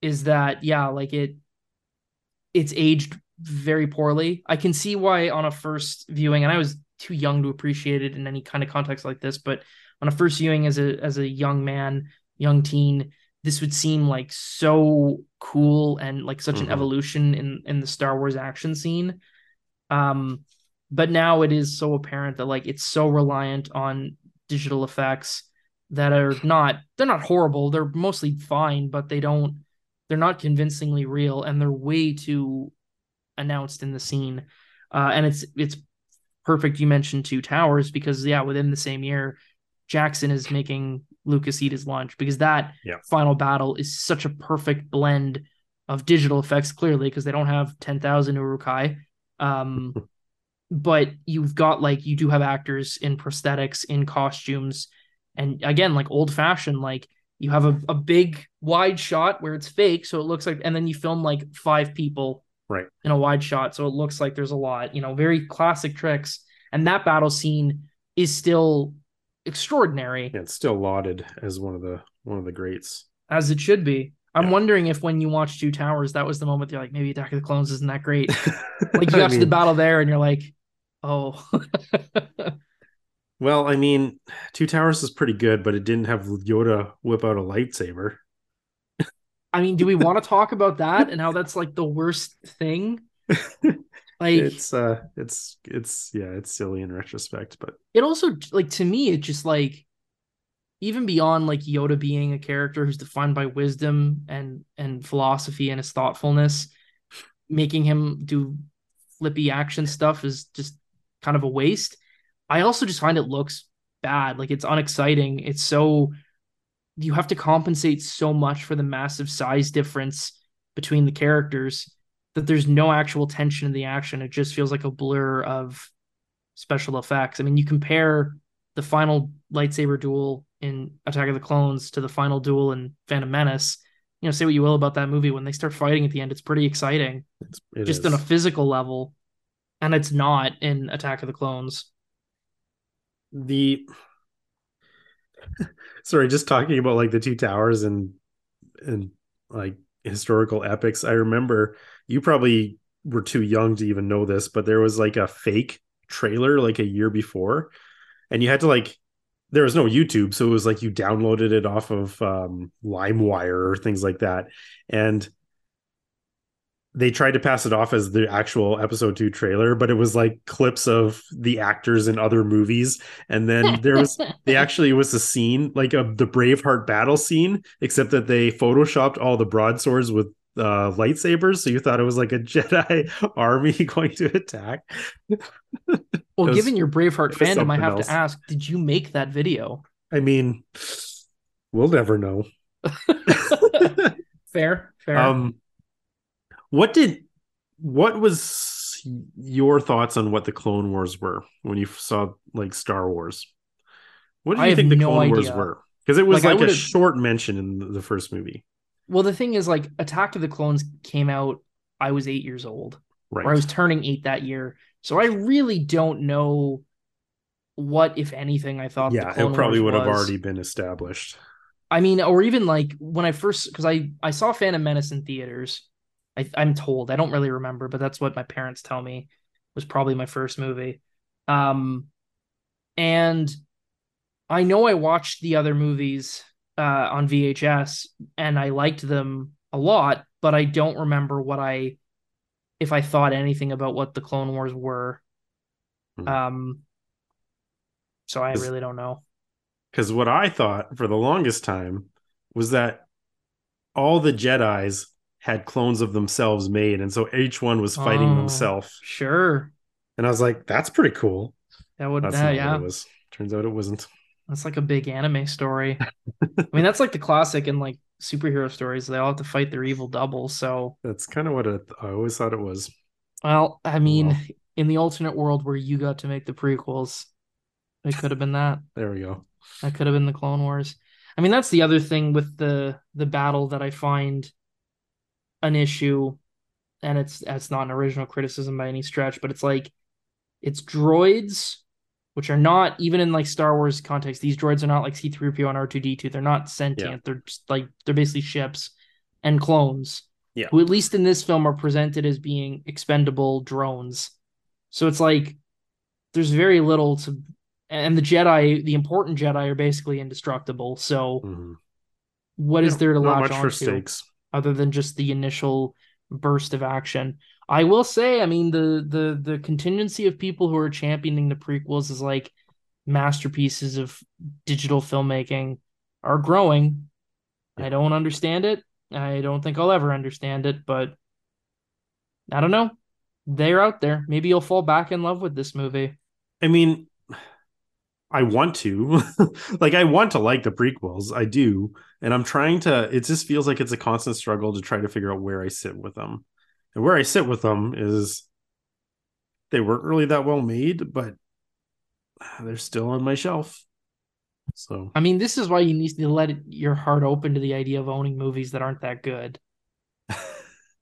Speaker 2: is that yeah, like it it's aged very poorly. I can see why on a first viewing, and I was too young to appreciate it in any kind of context like this, but on a first viewing as a as a young man, young teen, this would seem like so cool and like such mm-hmm. an evolution in in the Star Wars action scene. Um, but now it is so apparent that like it's so reliant on digital effects that are not they're not horrible. They're mostly fine, but they don't they're not convincingly real and they're way too announced in the scene. Uh, and it's it's perfect you mentioned two towers because yeah, within the same year, Jackson is making Lucas eat his lunch because that
Speaker 1: yeah.
Speaker 2: final battle is such a perfect blend of digital effects, clearly, because they don't have 10,000 Uruk-hai. Um, but you've got like, you do have actors in prosthetics, in costumes. And again, like old fashioned, like you have a, a big wide shot where it's fake. So it looks like, and then you film like five people
Speaker 1: right
Speaker 2: in a wide shot. So it looks like there's a lot, you know, very classic tricks. And that battle scene is still extraordinary.
Speaker 1: Yeah, it's still lauded as one of the one of the greats.
Speaker 2: As it should be. I'm yeah. wondering if when you watch Two Towers, that was the moment you're like, maybe Attack of the Clones isn't that great. like you watch mean, the battle there and you're like, oh.
Speaker 1: well, I mean, Two Towers is pretty good, but it didn't have Yoda whip out a lightsaber.
Speaker 2: I mean, do we want to talk about that and how that's like the worst thing?
Speaker 1: Like it's uh it's it's yeah, it's silly in retrospect, but
Speaker 2: it also like to me it just like even beyond like Yoda being a character who's defined by wisdom and and philosophy and his thoughtfulness, making him do flippy action stuff is just kind of a waste. I also just find it looks bad. Like it's unexciting. It's so you have to compensate so much for the massive size difference between the characters that there's no actual tension in the action. It just feels like a blur of special effects. I mean, you compare the final lightsaber duel in Attack of the Clones to the final duel in Phantom Menace. You know, say what you will about that movie. When they start fighting at the end, it's pretty exciting, it's, it just is. on a physical level, and it's not in Attack of the Clones.
Speaker 1: The sorry, just talking about like the two towers and and like historical epics. I remember you probably were too young to even know this, but there was like a fake trailer like a year before, and you had to like there was no YouTube, so it was like you downloaded it off of um, LimeWire or things like that, and they tried to pass it off as the actual episode two trailer, but it was like clips of the actors in other movies. And then there was, they actually was a scene like a, the Braveheart battle scene, except that they photoshopped all the broadswords with uh, lightsabers. So you thought it was like a Jedi army going to attack.
Speaker 2: well, was, given your Braveheart fandom, I have else. to ask, did you make that video?
Speaker 1: I mean, we'll never know.
Speaker 2: fair, fair.
Speaker 1: Um, what did what was your thoughts on what the Clone Wars were when you saw like Star Wars? What do you think the no Clone idea. Wars were? Because it was like, like a short mention in the first movie.
Speaker 2: Well, the thing is, like, Attack of the Clones came out. I was eight years old, right? Or I was turning eight that year, so I really don't know what, if anything, I thought.
Speaker 1: Yeah, it probably Wars would have already been established.
Speaker 2: I mean, or even like when I first, because I I saw Phantom Menace in theaters, I, I'm told. I don't really remember, but that's what my parents tell me was probably my first movie. Um, and I know I watched the other movies uh, on VHS and I liked them a lot, but I don't remember what I, if I thought anything about what the Clone Wars were. Hmm. Um, so I really don't know.
Speaker 1: Because what I thought for the longest time was that all the Jedi's had clones of themselves made, and so each one was fighting oh, themselves.
Speaker 2: Sure.
Speaker 1: And I was like, "That's pretty cool."
Speaker 2: That would, that's uh, yeah.
Speaker 1: it was. Turns out it wasn't.
Speaker 2: That's like a big anime story. I mean, that's like the classic in like superhero stories. They all have to fight their evil double. So
Speaker 1: that's kind of what it, I always thought it was.
Speaker 2: Well, I oh, mean, well. in the alternate world where you got to make the prequels, it could have been that.
Speaker 1: there we go.
Speaker 2: That could have been the Clone Wars. I mean, that's the other thing with the the battle that I find an issue, and it's that's not an original criticism by any stretch, but it's like it's droids which are not even in like Star Wars context. These droids are not like C3PO and R2D2. They're not sentient.
Speaker 1: Yeah.
Speaker 2: They're just like they're basically ships and clones.
Speaker 1: Yeah.
Speaker 2: Who at least in this film are presented as being expendable drones. So it's like there's very little to and the Jedi, the important Jedi are basically indestructible. So
Speaker 1: Mhm.
Speaker 2: what is
Speaker 1: Yeah,
Speaker 2: there to latch on
Speaker 1: for
Speaker 2: to?
Speaker 1: stakes.
Speaker 2: other than just the initial burst of action. I will say, I mean, the the the contingency of people who are championing the prequels is like masterpieces of digital filmmaking are growing. I don't understand it. I don't think I'll ever understand it, but I don't know. They're out there. Maybe you'll fall back in love with this movie.
Speaker 1: I mean, I want to. like, I want to like the prequels. I do. And I'm trying to, it just feels like it's a constant struggle to try to figure out where I sit with them. And where I sit with them is they weren't really that well made, but they're still on my shelf. So,
Speaker 2: I mean, this is why you need to let it, your heart open to the idea of owning movies that aren't that good.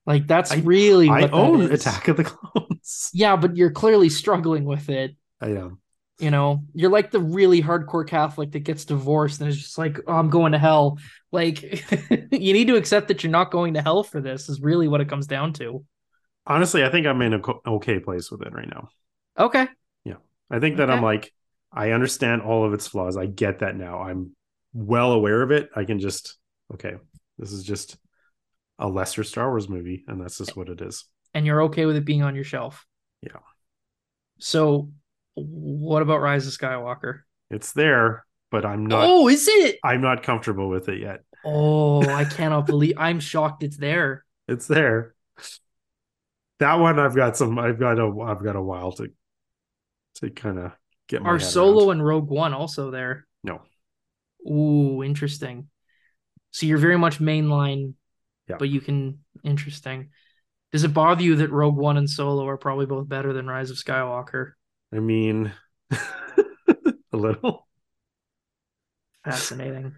Speaker 2: Like that's
Speaker 1: I-
Speaker 2: really
Speaker 1: I own. Attack of the Clones.
Speaker 2: Yeah, but you're clearly struggling with it.
Speaker 1: I am.
Speaker 2: You know, you're like the really hardcore Catholic that gets divorced and is just like, oh, I'm going to hell. Like, you need to accept that you're not going to hell for this, is really what it comes down to.
Speaker 1: Honestly, I think I'm in a okay place with it right now.
Speaker 2: Okay. Yeah.
Speaker 1: I think that I'm like, I understand all of its flaws. I get that now. I'm well aware of it. I can just, okay, this is just a lesser Star Wars movie, and that's just what it is.
Speaker 2: And you're okay with it being on your shelf.
Speaker 1: Yeah.
Speaker 2: So, what about Rise of Skywalker?
Speaker 1: It's there, but I'm not.
Speaker 2: oh, is it?
Speaker 1: I'm not comfortable with it yet.
Speaker 2: Oh, I cannot believe I'm shocked it's there.
Speaker 1: It's there. That one, I've got some. I've got a. I've got a while to, to kind of get my
Speaker 2: Are Solo
Speaker 1: around.
Speaker 2: and Rogue One also there?
Speaker 1: No.
Speaker 2: Ooh, interesting. So you're very much mainline,
Speaker 1: Yeah.
Speaker 2: but you can interesting. Does it bother you that Rogue One and Solo are probably both better than Rise of Skywalker?
Speaker 1: I mean, a little.
Speaker 2: Fascinating.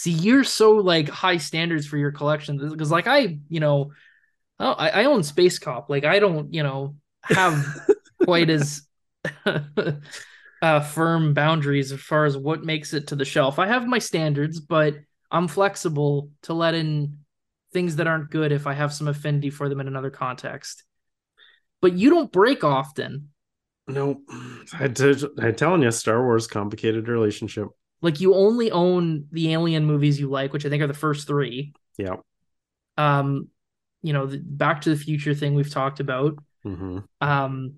Speaker 2: See, you're so like high standards for your collection because, like, I, you know, oh, I, I own Space Cop. Like, I don't, you know, have quite as uh, firm boundaries as far as what makes it to the shelf. I have my standards, but I'm flexible to let in things that aren't good if I have some affinity for them in another context. But you don't break often.
Speaker 1: No, I did, I'm telling you, Star Wars complicated relationship.
Speaker 2: Like you only own the Alien movies you like, which I think are the first three.
Speaker 1: Yeah.
Speaker 2: Um, you know, the Back to the Future thing we've talked about.
Speaker 1: hmm
Speaker 2: Um,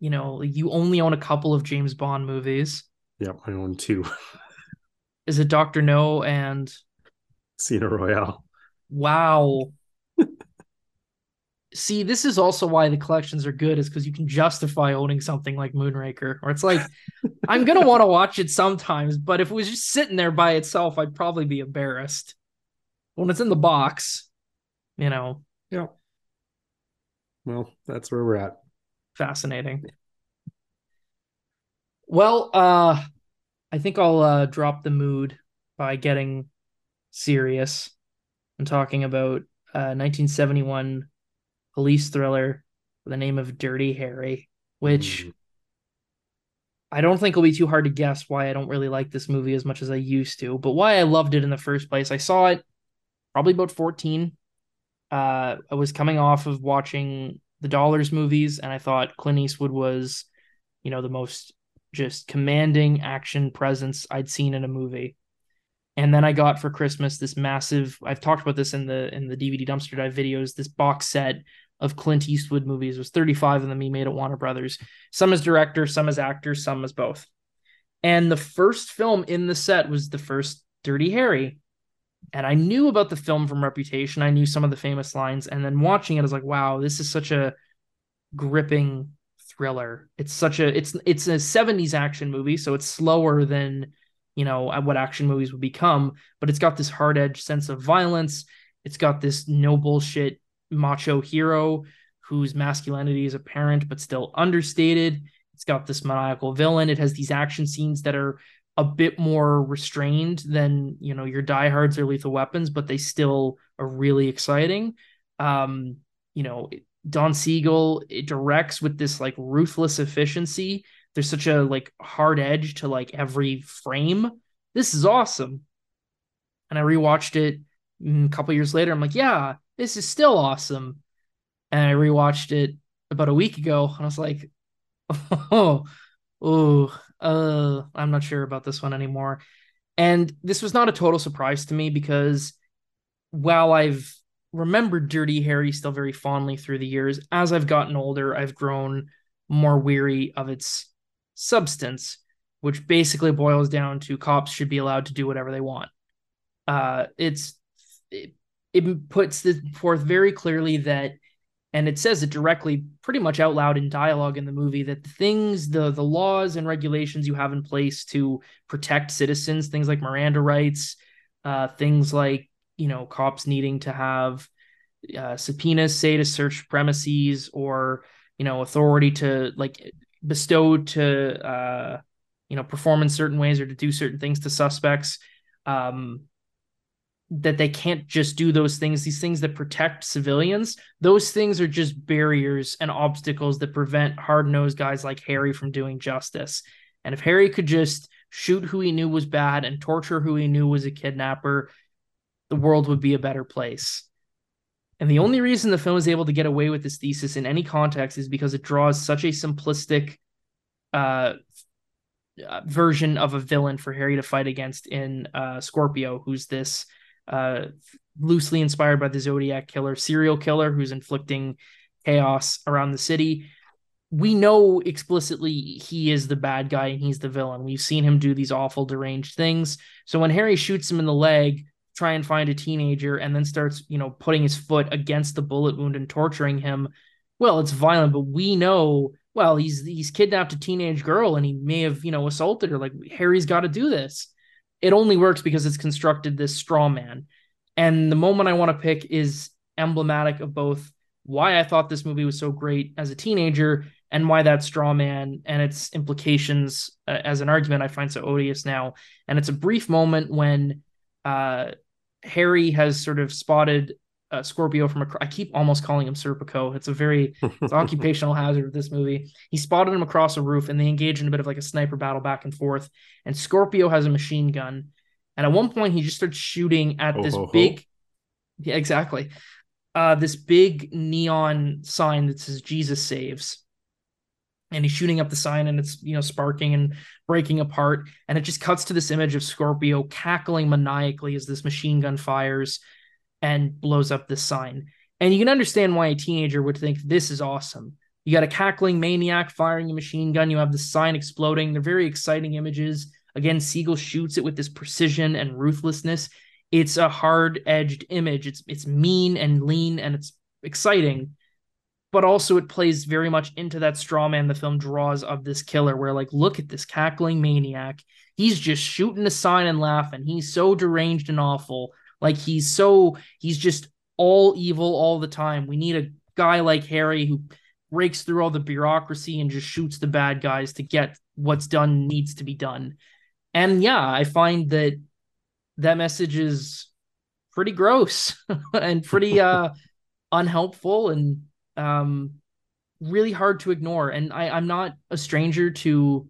Speaker 2: you know, you only own a couple of James Bond movies.
Speaker 1: Yep. I own two.
Speaker 2: Is it Doctor No and
Speaker 1: Casino Royale.
Speaker 2: Wow. See, this is also why the collections are good, is because you can justify owning something like Moonraker. Or it's like, I'm gonna want to watch it sometimes, but if it was just sitting there by itself, I'd probably be embarrassed. When it's in the box, you know,
Speaker 1: Yeah. Well, that's where we're at.
Speaker 2: fascinating. Well, uh, I think I'll uh drop the mood by getting serious and talking about uh 1971 police thriller with the name of Dirty Harry, which
Speaker 1: Mm.
Speaker 2: I don't think will be too hard to guess why I don't really like this movie as much as I used to, but why I loved it in the first place. I saw it probably about 14. Uh, I was coming off of watching the Dollars movies, and I thought Clint Eastwood was, you know, the most just commanding action presence I'd seen in a movie. And then I got for Christmas this massive. I've talked about this in the in the DVD dumpster dive videos. This box set of Clint Eastwood movies was 35 of them he made at Warner Brothers. Some as director, some as actor, some as both. And the first film in the set was the first Dirty Harry. And I knew about the film from Reputation. I knew some of the famous lines. And then watching it, I was like, wow, this is such a gripping thriller. It's such a it's it's a 70s action movie, so it's slower than you know what action movies would become, but it's got this hard edge sense of violence. It's got this no bullshit macho hero whose masculinity is apparent but still understated. It's got this maniacal villain. It has these action scenes that are a bit more restrained than you know your diehards or lethal weapons, but they still are really exciting. Um, you know, Don Siegel it directs with this like ruthless efficiency. There's such a like hard edge to like every frame. This is awesome. And I rewatched it mm, a couple years later. I'm like, yeah, this is still awesome. And I rewatched it about a week ago, and I was like, oh, oh, uh, I'm not sure about this one anymore. And this was not a total surprise to me because while I've remembered Dirty Harry still very fondly through the years, as I've gotten older, I've grown more weary of its substance, which basically boils down to cops should be allowed to do whatever they want. Uh, it's it, it puts this forth very clearly that and it says it directly pretty much out loud in dialogue in the movie that the things the the laws and regulations you have in place to protect citizens things like miranda rights uh, things like you know cops needing to have uh, subpoenas say to search premises or you know authority to like bestow to uh, you know perform in certain ways or to do certain things to suspects. Um, that they can't just do those things these things that protect civilians those things are just barriers and obstacles that prevent hard-nosed guys like harry from doing justice. And if harry could just shoot who he knew was bad and torture who he knew was a kidnapper the world would be a better place. And the only reason the film is able to get away with this thesis in any context is because it draws such a simplistic uh, uh version of a villain for Harry to fight against in uh, Scorpio, who's this uh, loosely inspired by the Zodiac killer, serial killer who's inflicting chaos around the city. We know explicitly he is the bad guy and he's the villain. We've seen him do these awful, deranged things. So when Harry shoots him in the leg, try and find a teenager, and then starts, you know, putting his foot against the bullet wound and torturing him, well, it's violent, but we know, well, he's he's kidnapped a teenage girl and he may have, you know, assaulted her. Like Harry's got to do this it only works because it's constructed this straw man. And the moment I want to pick is emblematic of both why I thought this movie was so great as a teenager and why that straw man and its implications uh, as an argument I find so odious now. And it's a brief moment when uh, Harry has sort of spotted uh, Scorpio from a. I keep almost calling him Serpico. It's a very it's occupational hazard of this movie. He spotted him across a roof, and they engage in a bit of like a sniper battle back and forth. And Scorpio has a machine gun, and at one point he just starts shooting at this big. Yeah, exactly. Uh, this big neon sign that says Jesus saves. And he's shooting up the sign and it's, you know, sparking and breaking apart. And it just cuts to this image of Scorpio cackling maniacally as this machine gun fires and blows up this sign. And you can understand why a teenager would think this is awesome. You got a cackling maniac firing a machine gun. You have the sign exploding. They're very exciting images. Again, Siegel shoots it with this precision and ruthlessness. It's a hard-edged image. It's it's mean and lean and it's exciting, but also it plays very much into that straw man the film draws of this killer. Where like, look at this cackling maniac. He's just shooting a sign and laughing. He's so deranged and awful. Like he's so he's just all evil all the time. We need a guy like Harry who breaks through all the bureaucracy and just shoots the bad guys to get what's done needs to be done. And yeah, I find that that message is pretty gross and pretty uh unhelpful and um really hard to ignore. And I, I'm not a stranger to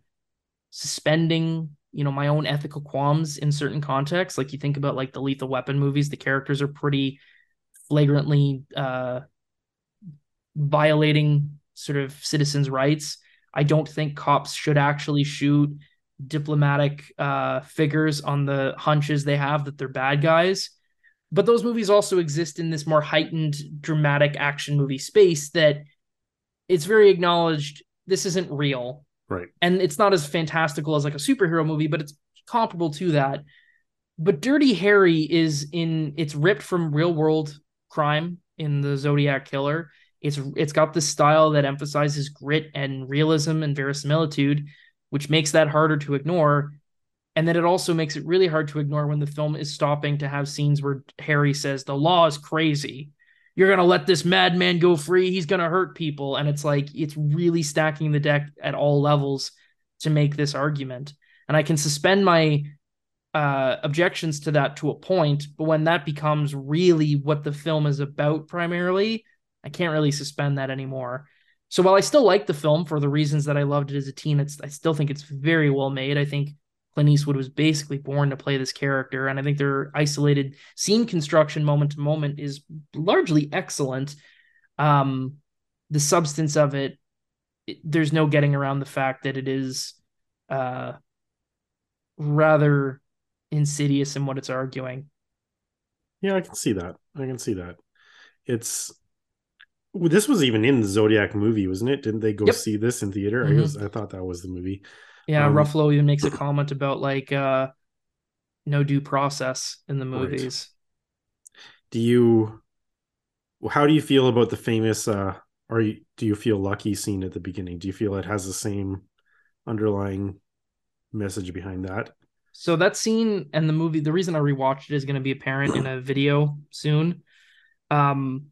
Speaker 2: suspending you know my own ethical qualms in certain contexts. Like you think about like the lethal weapon movies the characters are pretty flagrantly uh violating sort of citizens rights. I don't think cops should actually shoot diplomatic uh figures on the hunches they have that they're bad guys. But those movies also exist in this more heightened dramatic action movie space that it's very acknowledged this isn't real
Speaker 1: Right.
Speaker 2: And it's not as fantastical as like a superhero movie, but it's comparable to that. But Dirty Harry is in it's ripped from real world crime in the Zodiac Killer. It's it's got this style that emphasizes grit and realism and verisimilitude, which makes that harder to ignore. And then it also makes it really hard to ignore when the film is stopping to have scenes where Harry says the law is crazy you're going to let this madman go free. He's going to hurt people. And it's like, it's really stacking the deck at all levels to make this argument. And I can suspend my uh, objections to that to a point. But when that becomes really what the film is about primarily, I can't really suspend that anymore. So while I still like the film for the reasons that I loved it as a teen, it's I still think it's very well made. I think Clint Eastwood was basically born to play this character, and I think their isolated scene construction moment to moment is largely excellent. Um, the substance of it, it, there's no getting around the fact that it is uh, rather insidious in what it's arguing.
Speaker 1: Yeah, I can see that. I can see that. It's this was even in the Zodiac movie, wasn't it? Didn't they go yep. see this in theater? Mm-hmm. I was I thought that was the movie.
Speaker 2: Yeah, um, Ruffalo even makes a comment about like uh no due process in the movies.
Speaker 1: Right. Do you how do you feel about the famous uh are you do you feel lucky scene at the beginning? Do you feel it has the same underlying message behind that?
Speaker 2: So that scene and the movie, the reason I rewatched it is going to be apparent in a video soon. Um,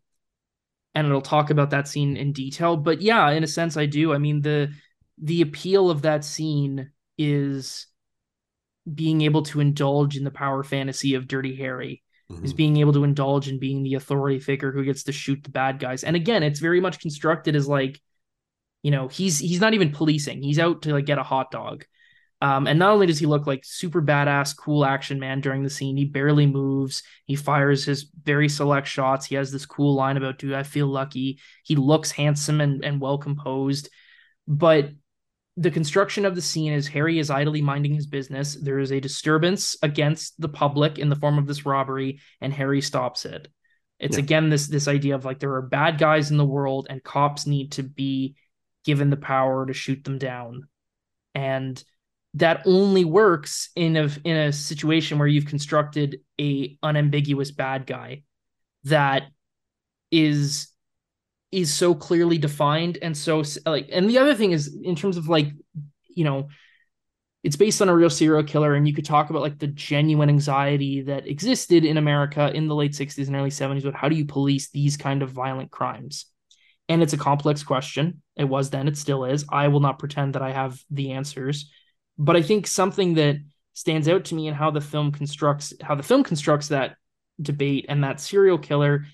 Speaker 2: and it'll talk about that scene in detail. But yeah, in a sense, I do. I mean the the appeal of that scene is being able to indulge in the power fantasy of Dirty Harry. Mm-hmm. Is being able to indulge in being the authority figure who gets to shoot the bad guys. And again, it's very much constructed as like, you know, he's he's not even policing. He's out to like get a hot dog. Um, and not only does he look like super badass, cool action man during the scene, he barely moves. He fires his very select shots. He has this cool line about, dude, I feel lucky. He looks handsome and, and well composed. But the construction of the scene is Harry is idly minding his business. There is a disturbance against the public in the form of this robbery, and Harry stops it. It's yeah. again this this idea of like there are bad guys in the world, and cops need to be given the power to shoot them down. And that only works in a in a situation where you've constructed a unambiguous bad guy that is is so clearly defined and so like and the other thing is in terms of like you know it's based on a real serial killer and you could talk about like the genuine anxiety that existed in america in the late 60s and early 70s but how do you police these kind of violent crimes? And it's a complex question. It was then it still is. I will not pretend that i have the answers. But I think something that stands out to me in how the film constructs how the film constructs that debate and that serial killer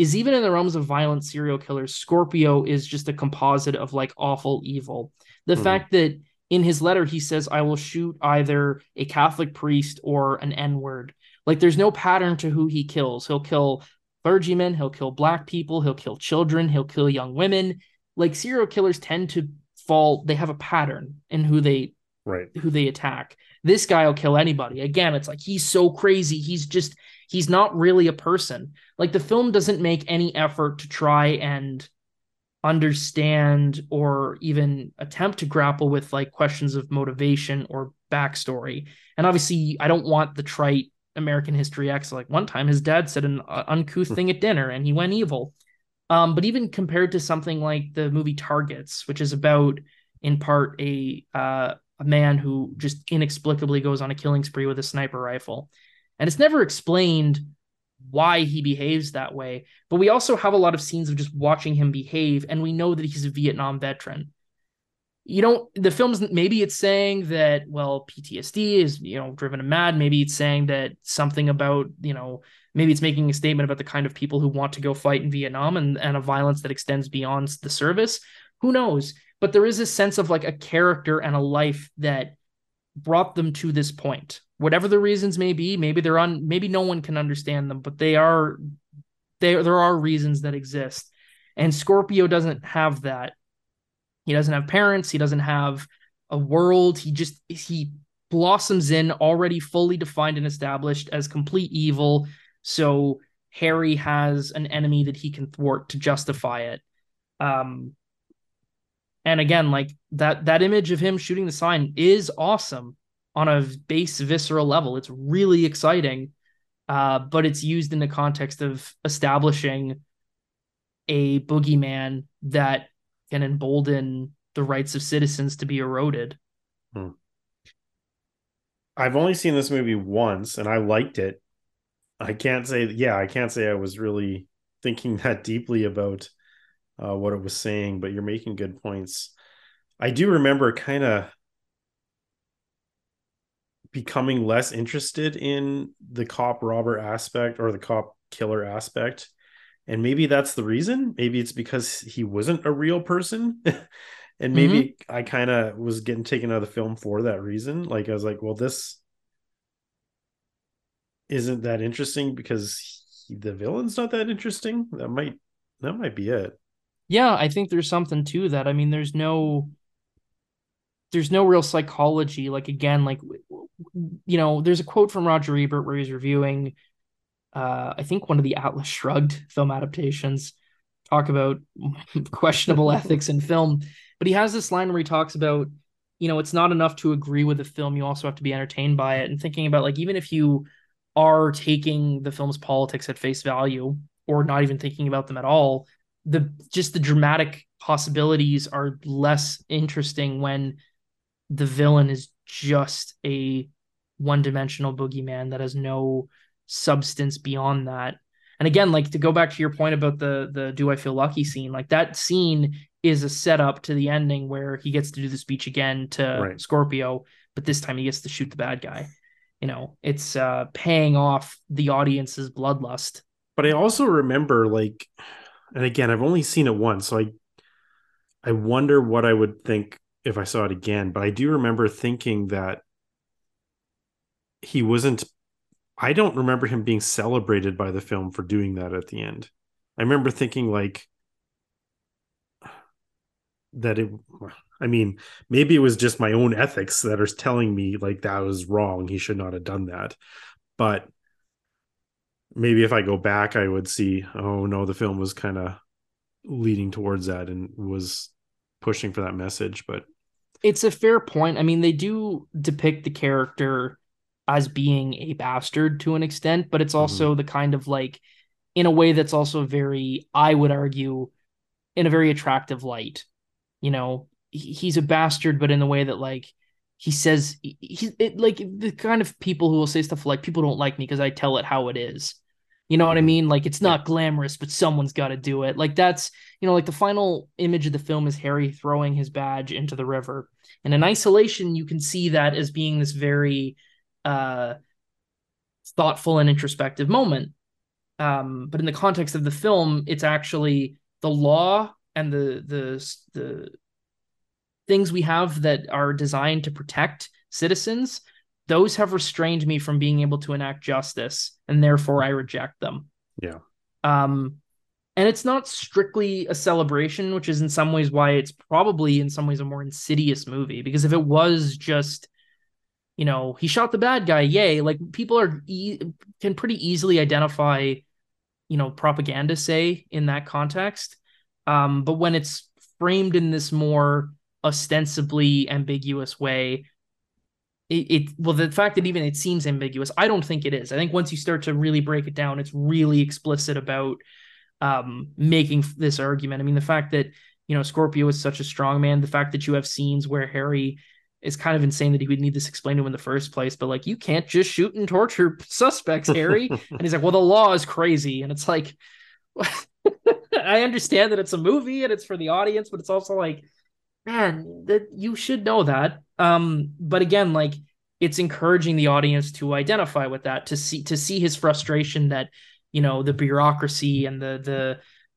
Speaker 2: is even in the realms of violent serial killers, Scorpio is just a composite of like awful evil. The mm-hmm. fact that in his letter he says, I will shoot either a Catholic priest or an N word. Like there's no pattern to who he kills. He'll kill clergymen, he'll kill black people, he'll kill children, he'll kill young women. Like serial killers tend to fall, they have a pattern in who they
Speaker 1: right
Speaker 2: who they attack this guy will kill anybody again it's like he's so crazy he's just he's not really a person. Like the film doesn't make any effort to try and understand or even attempt to grapple with like questions of motivation or backstory. And obviously i don't want the trite american history x. Like one time his dad said an uh, uncouth thing at dinner and he went evil. Um, but even compared to something like the movie targets which is about in part a uh, a man who just inexplicably goes on a killing spree with a sniper rifle. And it's never explained why he behaves that way. But we also have a lot of scenes of just watching him behave, and we know that he's a Vietnam veteran. You don't, the film's maybe it's saying that, well, PTSD is, you know, driven him mad. Maybe it's saying that something about, you know, maybe it's making a statement about the kind of people who want to go fight in Vietnam and, and a violence that extends beyond the service. Who knows? but there is a sense of like a character and a life that brought them to this point. Whatever the reasons may be maybe they're on maybe no one can understand them but they are there there are reasons that exist. And scorpio doesn't have that. He doesn't have parents. He doesn't have a world. He just he blossoms in already fully defined and established as complete evil. So harry has an enemy that he can thwart to justify it. Um and again, like that that image of him shooting the sign is awesome on a base visceral level. It's really exciting. Uh, but it's used in the context of establishing a boogeyman that can embolden the rights of citizens to be eroded. Hmm.
Speaker 1: I've only seen this movie once and I liked it. I can't say, yeah, I can't say I was really thinking that deeply about uh, what it was saying, but you're making good points. I do remember kind of becoming less interested in the cop robber aspect or the cop killer aspect and maybe that's the reason. Maybe it's because he wasn't a real person. and maybe mm-hmm. I kind of was getting taken out of the film for that reason. Like I was like, well, this isn't that interesting because he, the villain's not that interesting. That might that might be it.
Speaker 2: Yeah, I think there's something to that. I mean, there's no there's no real psychology. Like again, like you know, there's a quote from Roger Ebert where he's reviewing uh I think one of the Atlas Shrugged film adaptations talk about questionable ethics in film. But he has this line where he talks about, you know, it's not enough to agree with the film, you also have to be entertained by it. And thinking about like even if you are taking the film's politics at face value or not even thinking about them at all, the just the dramatic possibilities are less interesting when the villain is just a one-dimensional boogeyman that has no substance beyond that. And again, like to go back to your point about the the do I feel lucky scene, like that scene is a setup to the ending where he gets to do the speech again to right. Scorpio, but this time he gets to shoot the bad guy. You know, it's uh paying off the audience's bloodlust.
Speaker 1: But I also remember like and again, I've only seen it once, so I I wonder what I would think if I saw it again. But I do remember thinking that he wasn't. I don't remember him being celebrated by the film for doing that at the end. I remember thinking like that it I mean, maybe it was just my own ethics that are telling me like that was wrong. He should not have done that. But maybe if I go back, I would see, oh no, the film was kind of leading towards that and was pushing for that message. But
Speaker 2: it's a fair point. I mean, they do depict the character as being a bastard to an extent, but it's also mm-hmm. the kind of like, in a way that's also very, I would argue, in a very attractive light. You know, he's a bastard, but in the way that like he says he's it, like the kind of people who will say stuff like people don't like me because I tell it how it is. You know what I mm-hmm. mean? Like it's not glamorous, but someone's got to do it. Like that's, you know, like the final image of the film is Harry throwing his badge into the river. And in isolation, you can see that as being this very uh thoughtful and introspective moment. Um, but in the context of the film, it's actually the law and the the the things we have that are designed to protect citizens those have restrained me from being able to enact justice and therefore I reject them.
Speaker 1: Yeah.
Speaker 2: Um and it's not strictly a celebration, which is in some ways why it's probably in some ways a more insidious movie because if it was just you know, he shot the bad guy, yay, like people are e- can pretty easily identify you know, propaganda say in that context. Um but when it's framed in this more ostensibly ambiguous way. It, it, well the fact that even it seems ambiguous i don't think it is. I think once you start to really break it down it's really explicit about um, making this argument. I mean the fact that you know scorpio is such a strong man the fact that you have scenes where harry is kind of insane that he would need this explained to him in the first place but like you can't just shoot and torture suspects harry. And he's like well the law is crazy. And it's like i understand that it's a movie and it's for the audience but it's also like man that you should know that um, but again, like it's encouraging the audience to identify with that, to see to see his frustration that you know the bureaucracy and the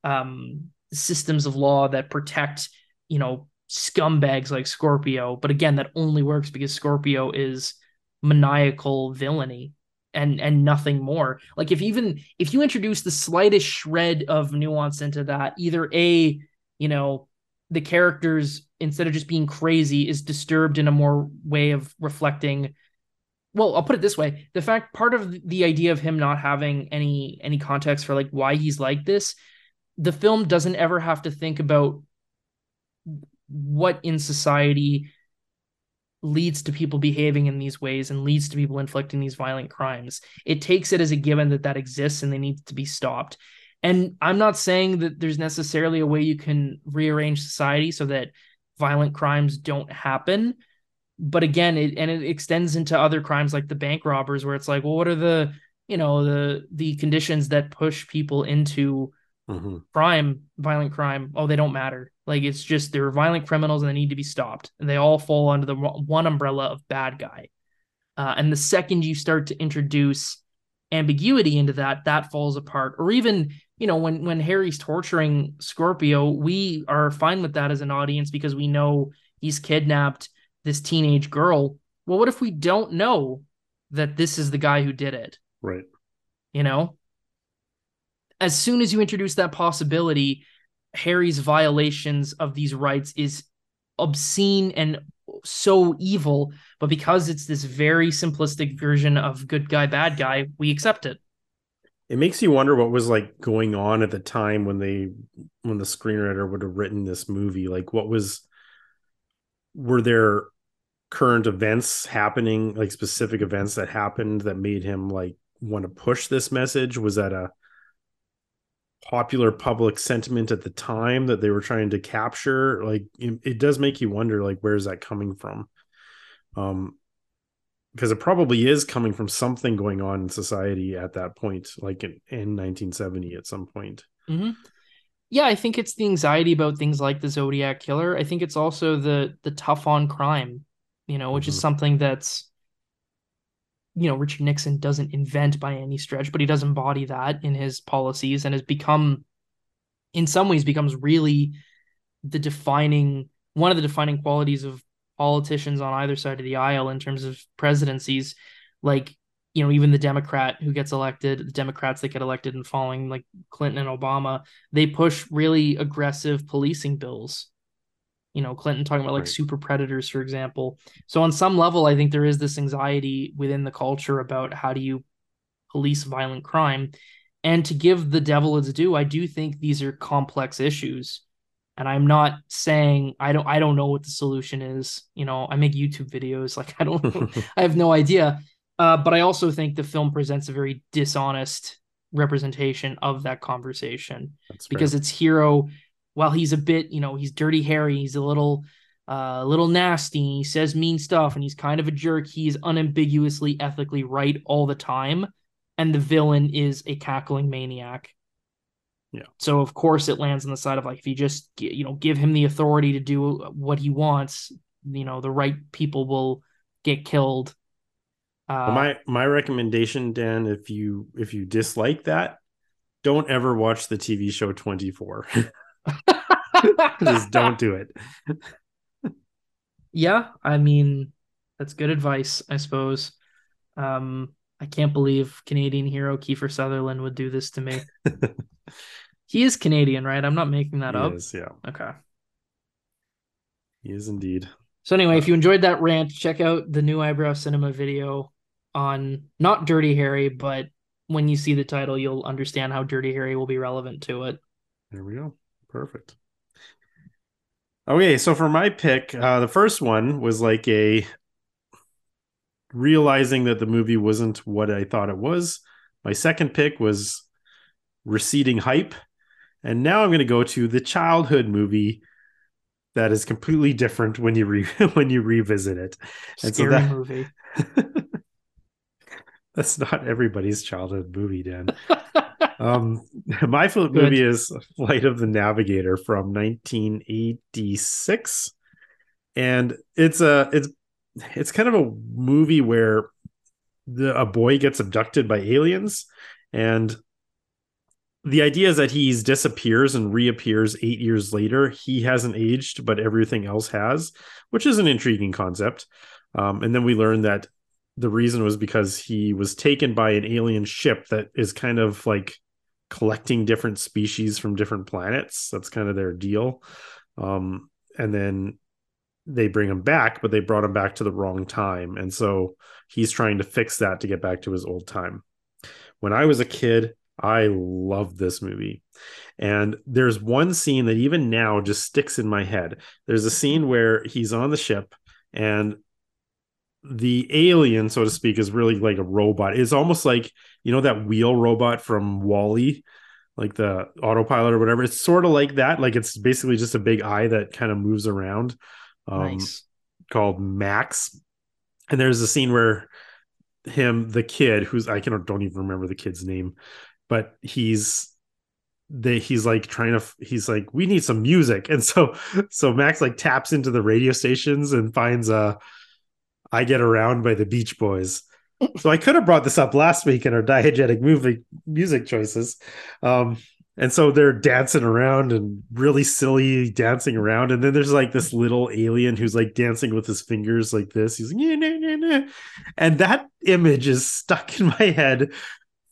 Speaker 2: the um, systems of law that protect you know scumbags like Scorpio. But again, that only works because Scorpio is maniacal villainy and and nothing more like if even if you introduce the slightest shred of nuance into that either a you know the characters instead of just being crazy is disturbed in a more way of reflecting. Well i'll put it this way. The fact part of the idea of him not having any any context for like why he's like this the film doesn't ever have to think about what in society leads to people behaving in these ways and leads to people inflicting these violent crimes. It takes it as a given that that exists and they need to be stopped. And I'm not saying that there's necessarily a way you can rearrange society so that violent crimes don't happen. But again, it and it extends into other crimes like the bank robbers, where it's like, well, what are the you know the the conditions that push people into mm-hmm. crime, violent crime? Oh, they don't matter. Like it's just they're violent criminals and they need to be stopped, and they all fall under the one umbrella of bad guy. Uh, and the second you start to introduce ambiguity into that, that falls apart. Or even you know, when when Harry's torturing Scorpio, we are fine with that as an audience because we know he's kidnapped this teenage girl. Well, what if we don't know that this is the guy who did it?
Speaker 1: Right.
Speaker 2: You know? As soon as you introduce that possibility, Harry's violations of these rights is obscene and so evil, but because it's this very simplistic version of good guy, bad guy, we accept it.
Speaker 1: It makes you wonder what was like going on at the time when they when the screenwriter would have written this movie. Like what was were there current events happening, like specific events that happened that made him like want to push this message? Was that a popular public sentiment at the time that they were trying to capture like it, it does make you wonder like where's that coming from um because it probably is coming from something going on in society at that point like in, in 1970 at some point
Speaker 2: mm-hmm. yeah i think it's the anxiety about things like the zodiac killer i think it's also the the tough on crime you know which mm-hmm. is something that's you know Richard Nixon doesn't invent by any stretch, but he does embody that in his policies and has become, in some ways, becomes really the defining one of the defining qualities of politicians on either side of the aisle in terms of presidencies. Like you know, even the Democrat who gets elected, the Democrats that get elected and following like Clinton and Obama, they push really aggressive policing bills you know clinton talking about like right. super predators for example so on some level i think there is this anxiety within the culture about how do you police violent crime and to give the devil its due i do think these are complex issues and i'm not saying i don't i don't know what the solution is you know i make youtube videos like i don't i have no idea uh, but i also think the film presents a very dishonest representation of that conversation That's because fair. its hero while he's a bit, you know, he's dirty Harry, he's a little uh, a little nasty, he says mean stuff, and he's kind of a jerk. He's unambiguously ethically right all the time, and the villain is a cackling maniac.
Speaker 1: Yeah.
Speaker 2: So of course it lands on the side of like if you just you know give him the authority to do what he wants, you know the right people will get killed.
Speaker 1: Uh, well, my my recommendation, Dan, if you if you dislike that, don't ever watch the TV show Twenty Four. Just don't do it.
Speaker 2: yeah, I mean, that's good advice, I suppose. Um, I can't believe Canadian hero Kiefer Sutherland would do this to me. he is Canadian, right? I'm not making that
Speaker 1: he
Speaker 2: up.
Speaker 1: Is, yeah.
Speaker 2: Okay.
Speaker 1: He is indeed.
Speaker 2: So anyway, if you enjoyed that rant, check out the new eyebrow cinema video on not Dirty Harry, but when you see the title, you'll understand how Dirty Harry will be relevant to it.
Speaker 1: There we go. Perfect. Okay, so for my pick, uh, the first one was like a realizing that the movie wasn't what I thought it was. My second pick was receding hype. And now I'm going to go to the childhood movie that is completely different when you re- when you revisit it.
Speaker 2: And Scary so that, movie.
Speaker 1: that's not everybody's childhood movie, Dan. um, my Good. movie is Flight of the Navigator from 1986, and it's a it's it's kind of a movie where the a boy gets abducted by aliens, and the idea is that he disappears and reappears eight years later. He hasn't aged, but everything else has, which is an intriguing concept. Um, and then we learn that the reason was because he was taken by an alien ship that is kind of like collecting different species from different planets. That's kind of their deal. Um, and then they bring him back, but they brought him back to the wrong time. And so he's trying to fix that to get back to his old time. When I was a kid, I love this movie. And there's one scene that even now just sticks in my head. There's a scene where he's on the ship and the alien, so to speak, is really like a robot. It's almost like you know that wheel robot from WALL-E, like the autopilot or whatever. It's sort of like that. Like it's basically just a big eye that kind of moves around. Um, nice. Called Max, and there's a scene where him, the kid, who's I can don't even remember the kid's name, but he's they he's like trying to he's like we need some music and so so max like taps into the radio stations and finds a I Get Around by the Beach Boys. So I could have brought this up last week in our diegetic movie music choices. Um, and so they're dancing around and really silly dancing around and then there's like this little alien who's like dancing with his fingers like this he's like nah, nah, nah. and that image is stuck in my head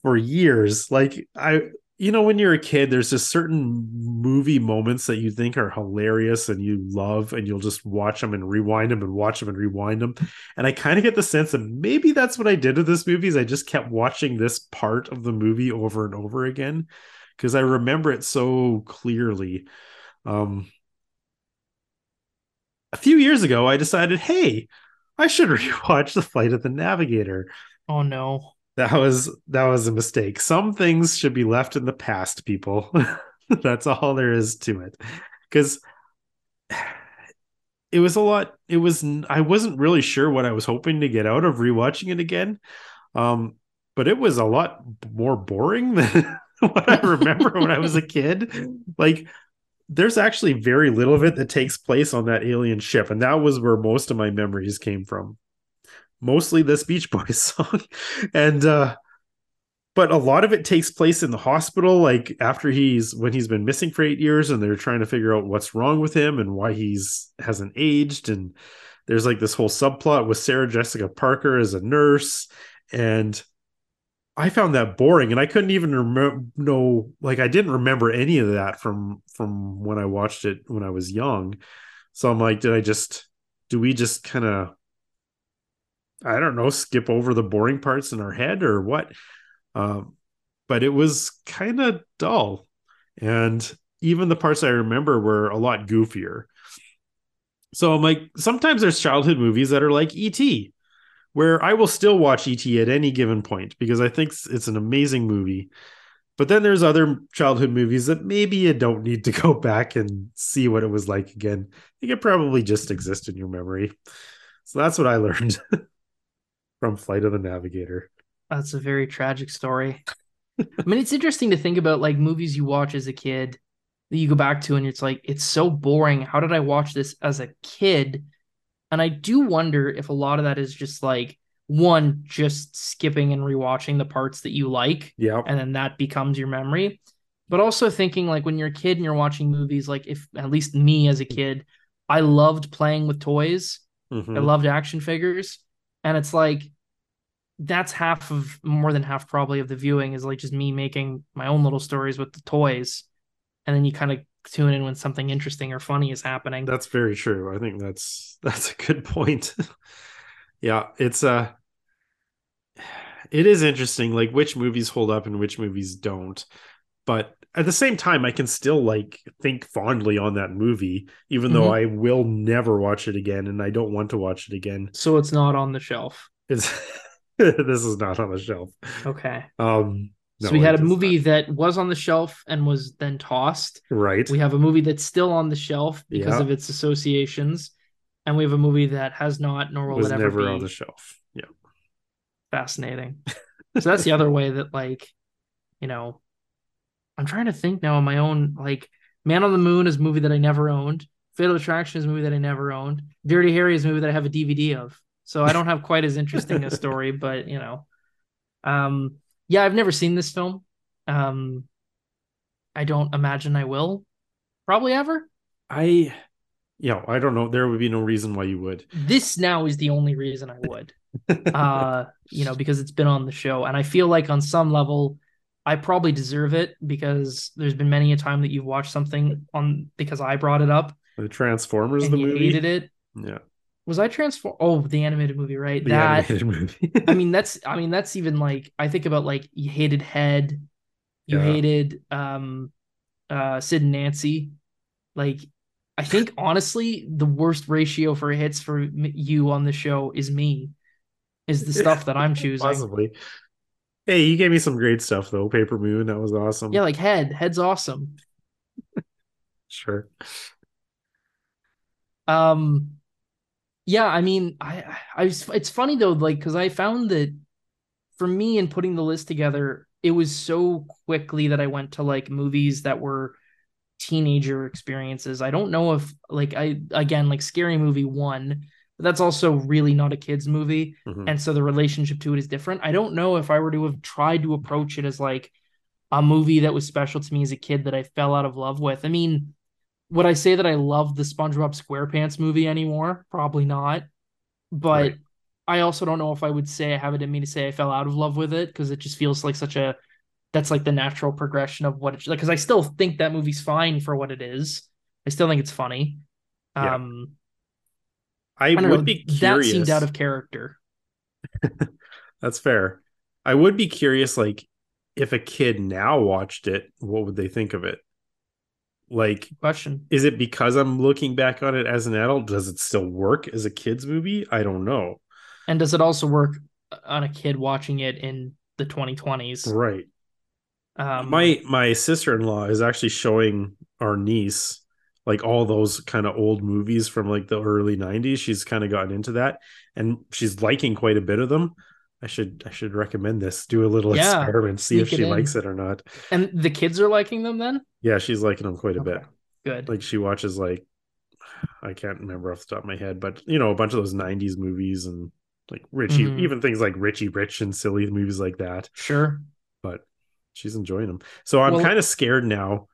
Speaker 1: for years like i you know when you're a kid there's just certain movie moments that you think are hilarious and you love and you'll just watch them and rewind them and watch them and rewind them and i kind of get the sense that maybe that's what i did with this movie is i just kept watching this part of the movie over and over again because I remember it so clearly. Um, a few years ago, I decided, hey, I should rewatch The Flight of the Navigator.
Speaker 2: Oh no.
Speaker 1: That was that was a mistake. Some things should be left in the past, people. That's all there is to it. Cuz it was a lot it was I wasn't really sure what I was hoping to get out of rewatching it again. Um but it was a lot more boring than what I remember when I was a kid. Like, there's actually very little of it that takes place on that alien ship, and that was where most of my memories came from. Mostly this Beach Boys song, and uh, but a lot of it takes place in the hospital, like after he's when he's been missing for eight years, and they're trying to figure out what's wrong with him and why he's hasn't aged, and there's like this whole subplot with Sarah Jessica Parker as a nurse, and I found that boring, and I couldn't even remember. No, like I didn't remember any of that from from when I watched it when I was young. So I'm like, did I just? Do we just kind of? I don't know, skip over the boring parts in our head or what? Um, but it was kind of dull, and even the parts I remember were a lot goofier. So I'm like, sometimes there's childhood movies that are like E.T where I will still watch ET at any given point because I think it's an amazing movie. But then there's other childhood movies that maybe you don't need to go back and see what it was like again. It could probably just exist in your memory. So that's what I learned from Flight of the Navigator.
Speaker 2: That's a very tragic story. I mean, it's interesting to think about like movies you watch as a kid that you go back to and it's like, it's so boring. How did I watch this as a kid? And I do wonder if a lot of that is just like one, just skipping and rewatching the parts that you like.
Speaker 1: Yeah.
Speaker 2: And then that becomes your memory. But also thinking like when you're a kid and you're watching movies, like if at least me as a kid, I loved playing with toys. Mm-hmm. I loved action figures. And it's like that's half of more than half probably of the viewing is like just me making my own little stories with the toys. And then you kind of tune in when something interesting or funny is happening.
Speaker 1: That's very true. I think that's that's a good point. yeah, it's uh it is interesting like which movies hold up and which movies don't. But at the same time I can still like think fondly on that movie even mm-hmm. though I will never watch it again and I don't want to watch it again.
Speaker 2: So it's not on the shelf.
Speaker 1: It's this is not on the shelf.
Speaker 2: Okay.
Speaker 1: Um
Speaker 2: no, so we had a movie not. that was on the shelf and was then tossed.
Speaker 1: Right.
Speaker 2: We have a movie that's still on the shelf because yeah. of its associations, and we have a movie that has not nor will was it ever never be
Speaker 1: on the shelf. Yeah.
Speaker 2: Fascinating. so that's the other way that, like, you know, I'm trying to think now on my own. Like, Man on the Moon is a movie that I never owned. Fatal Attraction is a movie that I never owned. Dirty Harry is a movie that I have a DVD of. So I don't have quite as interesting a story, but you know, um, yeah, I've never seen this film. Um, I don't imagine I will probably ever.
Speaker 1: I, yeah, you know, I don't know. There would be no reason why you would.
Speaker 2: This now is the only reason I would. uh, you know, because it's been on the show, and I feel like on some level, I probably deserve it because there's been many a time that you've watched something on because I brought it up.
Speaker 1: The Transformers, the movie,
Speaker 2: hated it.
Speaker 1: Yeah,
Speaker 2: was I transform? Oh, the animated movie, right?
Speaker 1: The
Speaker 2: that
Speaker 1: animated movie.
Speaker 2: I mean, that's I mean that's even like I think about like you hated Head, you yeah. hated um, uh, Sid and Nancy. Like, I think honestly, the worst ratio for hits for you on the show is me. Is the stuff that I'm choosing.
Speaker 1: Possibly. Hey, you gave me some great stuff though. Paper Moon, that was awesome.
Speaker 2: Yeah, like Head. Head's awesome.
Speaker 1: sure.
Speaker 2: Um yeah, I mean, I, I was, it's funny though, like, because I found that for me in putting the list together, it was so quickly that I went to like movies that were teenager experiences. I don't know if, like, I, again, like Scary Movie one, but that's also really not a kid's movie. Mm-hmm. And so the relationship to it is different. I don't know if I were to have tried to approach it as like, a movie that was special to me as a kid that I fell out of love with. I mean, would I say that I love the SpongeBob SquarePants movie anymore? Probably not. But
Speaker 1: Right.
Speaker 2: I also don't know if I would say I have it in me to say I fell out of love with it because it just feels like such a that's like the natural progression of what it's like because I still think that movie's fine for what it is. I still think it's funny.
Speaker 1: Yeah.
Speaker 2: Um
Speaker 1: I,
Speaker 2: I
Speaker 1: would
Speaker 2: know.
Speaker 1: be curious.
Speaker 2: That seemed out of character.
Speaker 1: That's fair. I would be curious, like, if a kid now watched it, what would they think of it? Like,
Speaker 2: Question.
Speaker 1: is it because I'm looking back on it as an adult? Does it still work as a kid's movie? I don't know.
Speaker 2: And does it also work on a kid watching it in the 2020s?
Speaker 1: Right.
Speaker 2: Um,
Speaker 1: my my sister-in-law is actually showing our niece like all those kind of old movies from like the early 90s she's kind of gotten into that and she's liking quite a bit of them i should i should recommend this do a little
Speaker 2: Yeah,
Speaker 1: experiment see if she
Speaker 2: in.
Speaker 1: likes it or not
Speaker 2: and the kids are liking them then?
Speaker 1: yeah she's liking them quite a bit
Speaker 2: Good.
Speaker 1: like she watches like i can't remember off the top of my head but you know a bunch of those 90s movies and like richie
Speaker 2: Mhm.
Speaker 1: even things like richie rich and silly movies like that
Speaker 2: sure.
Speaker 1: but she's enjoying them. So I'm
Speaker 2: Well-
Speaker 1: kind of scared now.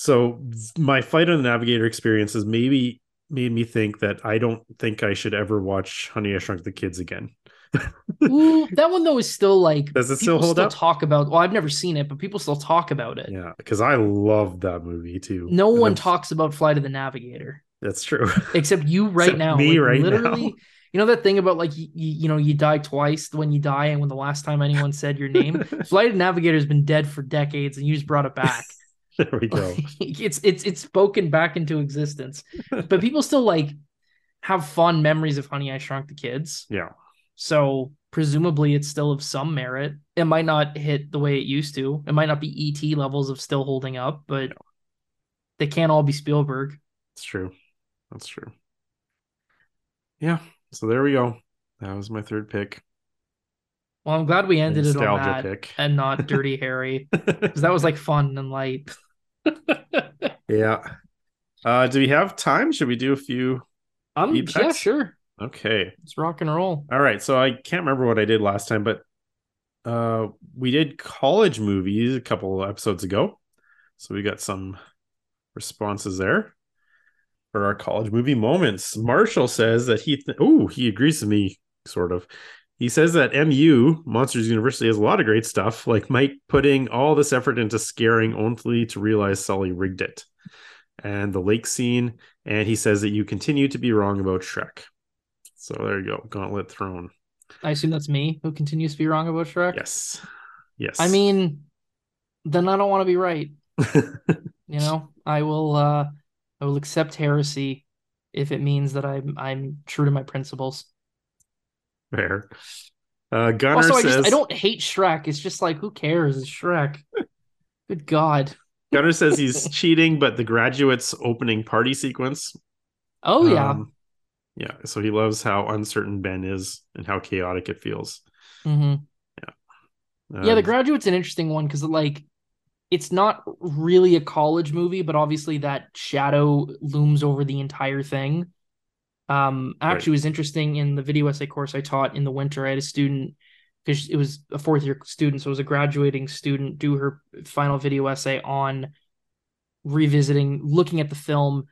Speaker 1: So my flight on the navigator experience has maybe made me think that I don't think I should ever watch Honey I Shrunk the Kids again.
Speaker 2: Ooh, that one though is still like
Speaker 1: Does it still hold
Speaker 2: still
Speaker 1: up?
Speaker 2: talk about. Well, I've never seen it, but people still talk about it.
Speaker 1: Yeah, because I love that movie too.
Speaker 2: No
Speaker 1: And
Speaker 2: one
Speaker 1: I'm-
Speaker 2: talks about Flight of the Navigator
Speaker 1: That's true.
Speaker 2: except you right
Speaker 1: Except
Speaker 2: now.
Speaker 1: me
Speaker 2: Like,
Speaker 1: right
Speaker 2: literally,
Speaker 1: now.
Speaker 2: you know that thing about like you, you know you die twice when you die and when the last time anyone said your name. Flight of the Navigator has been dead for decades, and you just brought it back.
Speaker 1: there we go.
Speaker 2: it's it's it's spoken back into existence, but people still like have fond memories of Honey I Shrunk the Kids.
Speaker 1: Yeah.
Speaker 2: So presumably it's still of some merit. It might not hit the way it used to. It might not be ET levels of still holding up, but they can't all be Spielberg.
Speaker 1: It's true. That's true. Yeah. So there we go. That was my third pick.
Speaker 2: Well, I'm glad we ended it on that
Speaker 1: pick.
Speaker 2: and not Dirty Harry because that was like fun and light.
Speaker 1: yeah. Uh, do we have time? Should we do a few?
Speaker 2: Um, yeah, sure.
Speaker 1: Okay.
Speaker 2: Let's rock and roll.
Speaker 1: All right. So I can't remember what I did last time, but uh, we did college movies a couple episodes ago. So we got some responses there for our college movie moments. Marshall says that he, th- oh, he agrees with me, sort of. He says that MU, Monsters University, has a lot of great stuff, like Mike putting all this effort into scaring only to realize Sully rigged it. And the lake scene. And he says that you continue to be wrong about Shrek. So there you go. Gauntlet thrown.
Speaker 2: I assume that's me who continues to be wrong about Shrek.
Speaker 1: Yes. Yes.
Speaker 2: I mean, then I don't want to be right. You know, I will. uh I will accept heresy if it means that I'm I'm true to my principles.
Speaker 1: fair. Uh, Gunner
Speaker 2: Also, I
Speaker 1: says
Speaker 2: just I don't hate Shrek. It's just like who cares? It's Shrek. Good God.
Speaker 1: Gunner says he's cheating, but the graduates opening party sequence.
Speaker 2: Oh yeah.
Speaker 1: um, yeah. So he loves how uncertain Ben is and how chaotic it feels.
Speaker 2: hmm yeah, the
Speaker 1: Um,
Speaker 2: graduate's an interesting one because like it's not really a college movie, but obviously that shadow looms over the entire thing. Um, actually,
Speaker 1: Right.
Speaker 2: was interesting in the video essay course I taught in the winter. I had a student because it was a fourth year student, so it was a graduating student do her final video essay on revisiting, looking at the film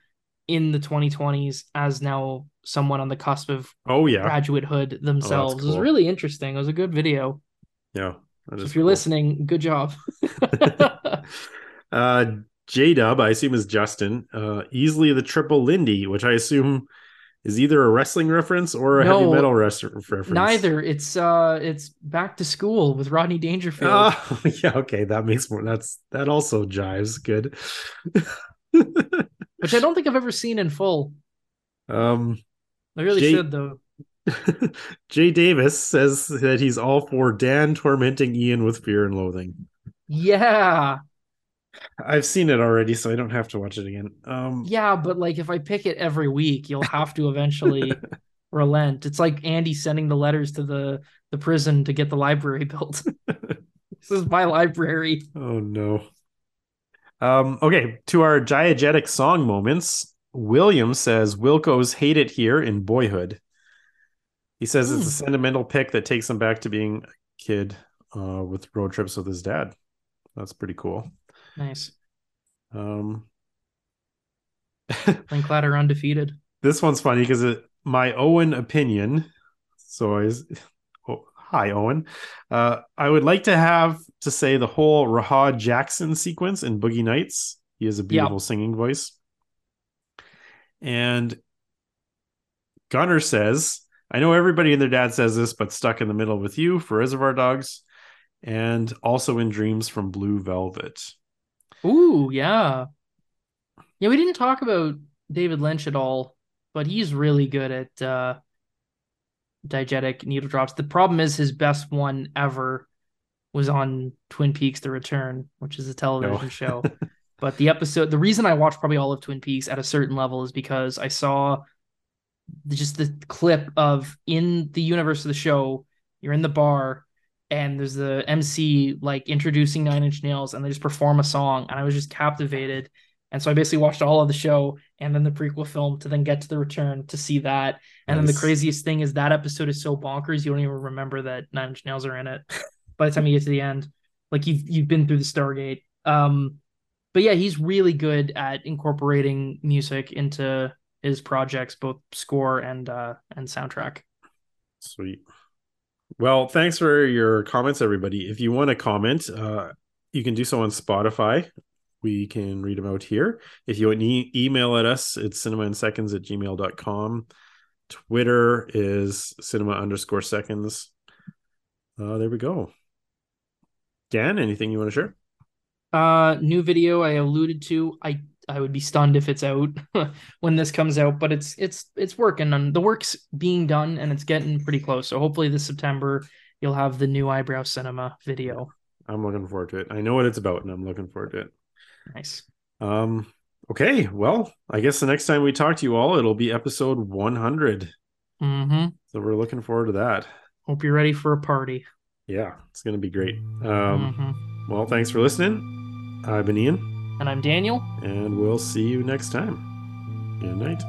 Speaker 2: in the 2020s as now someone on the cusp of
Speaker 1: Oh yeah.
Speaker 2: graduatehood themselves. It was really interesting. It was a good video.
Speaker 1: Yeah.
Speaker 2: So if you're
Speaker 1: cool.
Speaker 2: listening, good job.
Speaker 1: uh J Dub, I assume is Justin. Uh easily the triple Lindy, which I assume is either a wrestling reference or a heavy metal res- reference.
Speaker 2: Neither. It's uh it's back to school with Rodney Dangerfield.
Speaker 1: Oh, yeah, okay. That makes more that's that also jives. Good.
Speaker 2: which I don't think I've ever seen in full.
Speaker 1: um
Speaker 2: I really
Speaker 1: Jay-
Speaker 2: should though.
Speaker 1: Jay Davis says that he's all for Dan tormenting Ian with fear and loathing.
Speaker 2: Yeah.
Speaker 1: I've seen it already, so I don't have to watch it again. Um
Speaker 2: Yeah, but like if I pick it every week, you'll have to eventually relent. It's like Andy sending the letters to the the prison to get the library built. this is my library.
Speaker 1: Oh no. Um, okay, to our diegetic song moments. William says Wilco's hate it here in boyhood. He says it's a
Speaker 2: Hmm.
Speaker 1: sentimental pick that takes him back to being a kid uh, with road trips with his dad. That's pretty cool.
Speaker 2: Nice.
Speaker 1: Um,
Speaker 2: Linklater undefeated.
Speaker 1: this one's funny because my Owen opinion. So I, oh, hi Owen. Uh, I would like to have to say the whole Rahad Jackson sequence in Boogie Nights. He has a beautiful singing voice. And Gunner says, I know everybody and their dad says this, but stuck in the middle with you for Reservoir Dogs, and also in Dreams from Blue Velvet.
Speaker 2: Ooh, yeah. Yeah, we didn't talk about David Lynch at all, but he's really good at uh diegetic needle drops. The problem is his best one ever was on Twin Peaks The Return, which is a television show. But the episode, the reason I watched probably all of Twin Peaks at a certain level is because I saw just the clip of in the universe of the show, you're in the bar and there's the MC like introducing Nine Inch Nails and they just perform a song and I was just captivated. And so I basically watched all of the show and then the prequel film to then get to the return to see that. And nice. then the craziest thing is that episode is so bonkers you don't even remember that Nine Inch Nails are in it by the time you get to the end. Like you've you've been through the Stargate. Um but yeah, he's really good at incorporating music into his projects, both score and uh and soundtrack.
Speaker 1: Sweet. Well, thanks for your comments, everybody. If you want to comment, uh, you can do so on Spotify. We can read them out here. If you want e- email at us, it's cinema in seconds at gmail.com. Twitter is cinema underscore seconds. Uh, there we go. Dan, anything you want to share?
Speaker 2: Uh, new video I alluded to. I I would be stunned if it's out when this comes out, but it's it's it's working and the work's being done and it's getting pretty close. So hopefully this September you'll have the new eyebrow cinema video.
Speaker 1: I'm looking forward to it. I know what it's about and I'm looking forward to it.
Speaker 2: Nice.
Speaker 1: Um okay, well, I guess the next time we talk to you all it'll be episode 100.
Speaker 2: Mm-hmm.
Speaker 1: So we're looking forward to that.
Speaker 2: Hope you're ready for a party.
Speaker 1: Yeah, it's going to be great. Um mm-hmm. well, thanks for listening. I've been Ian.
Speaker 2: And I'm Daniel.
Speaker 1: And we'll see you next time. Good night.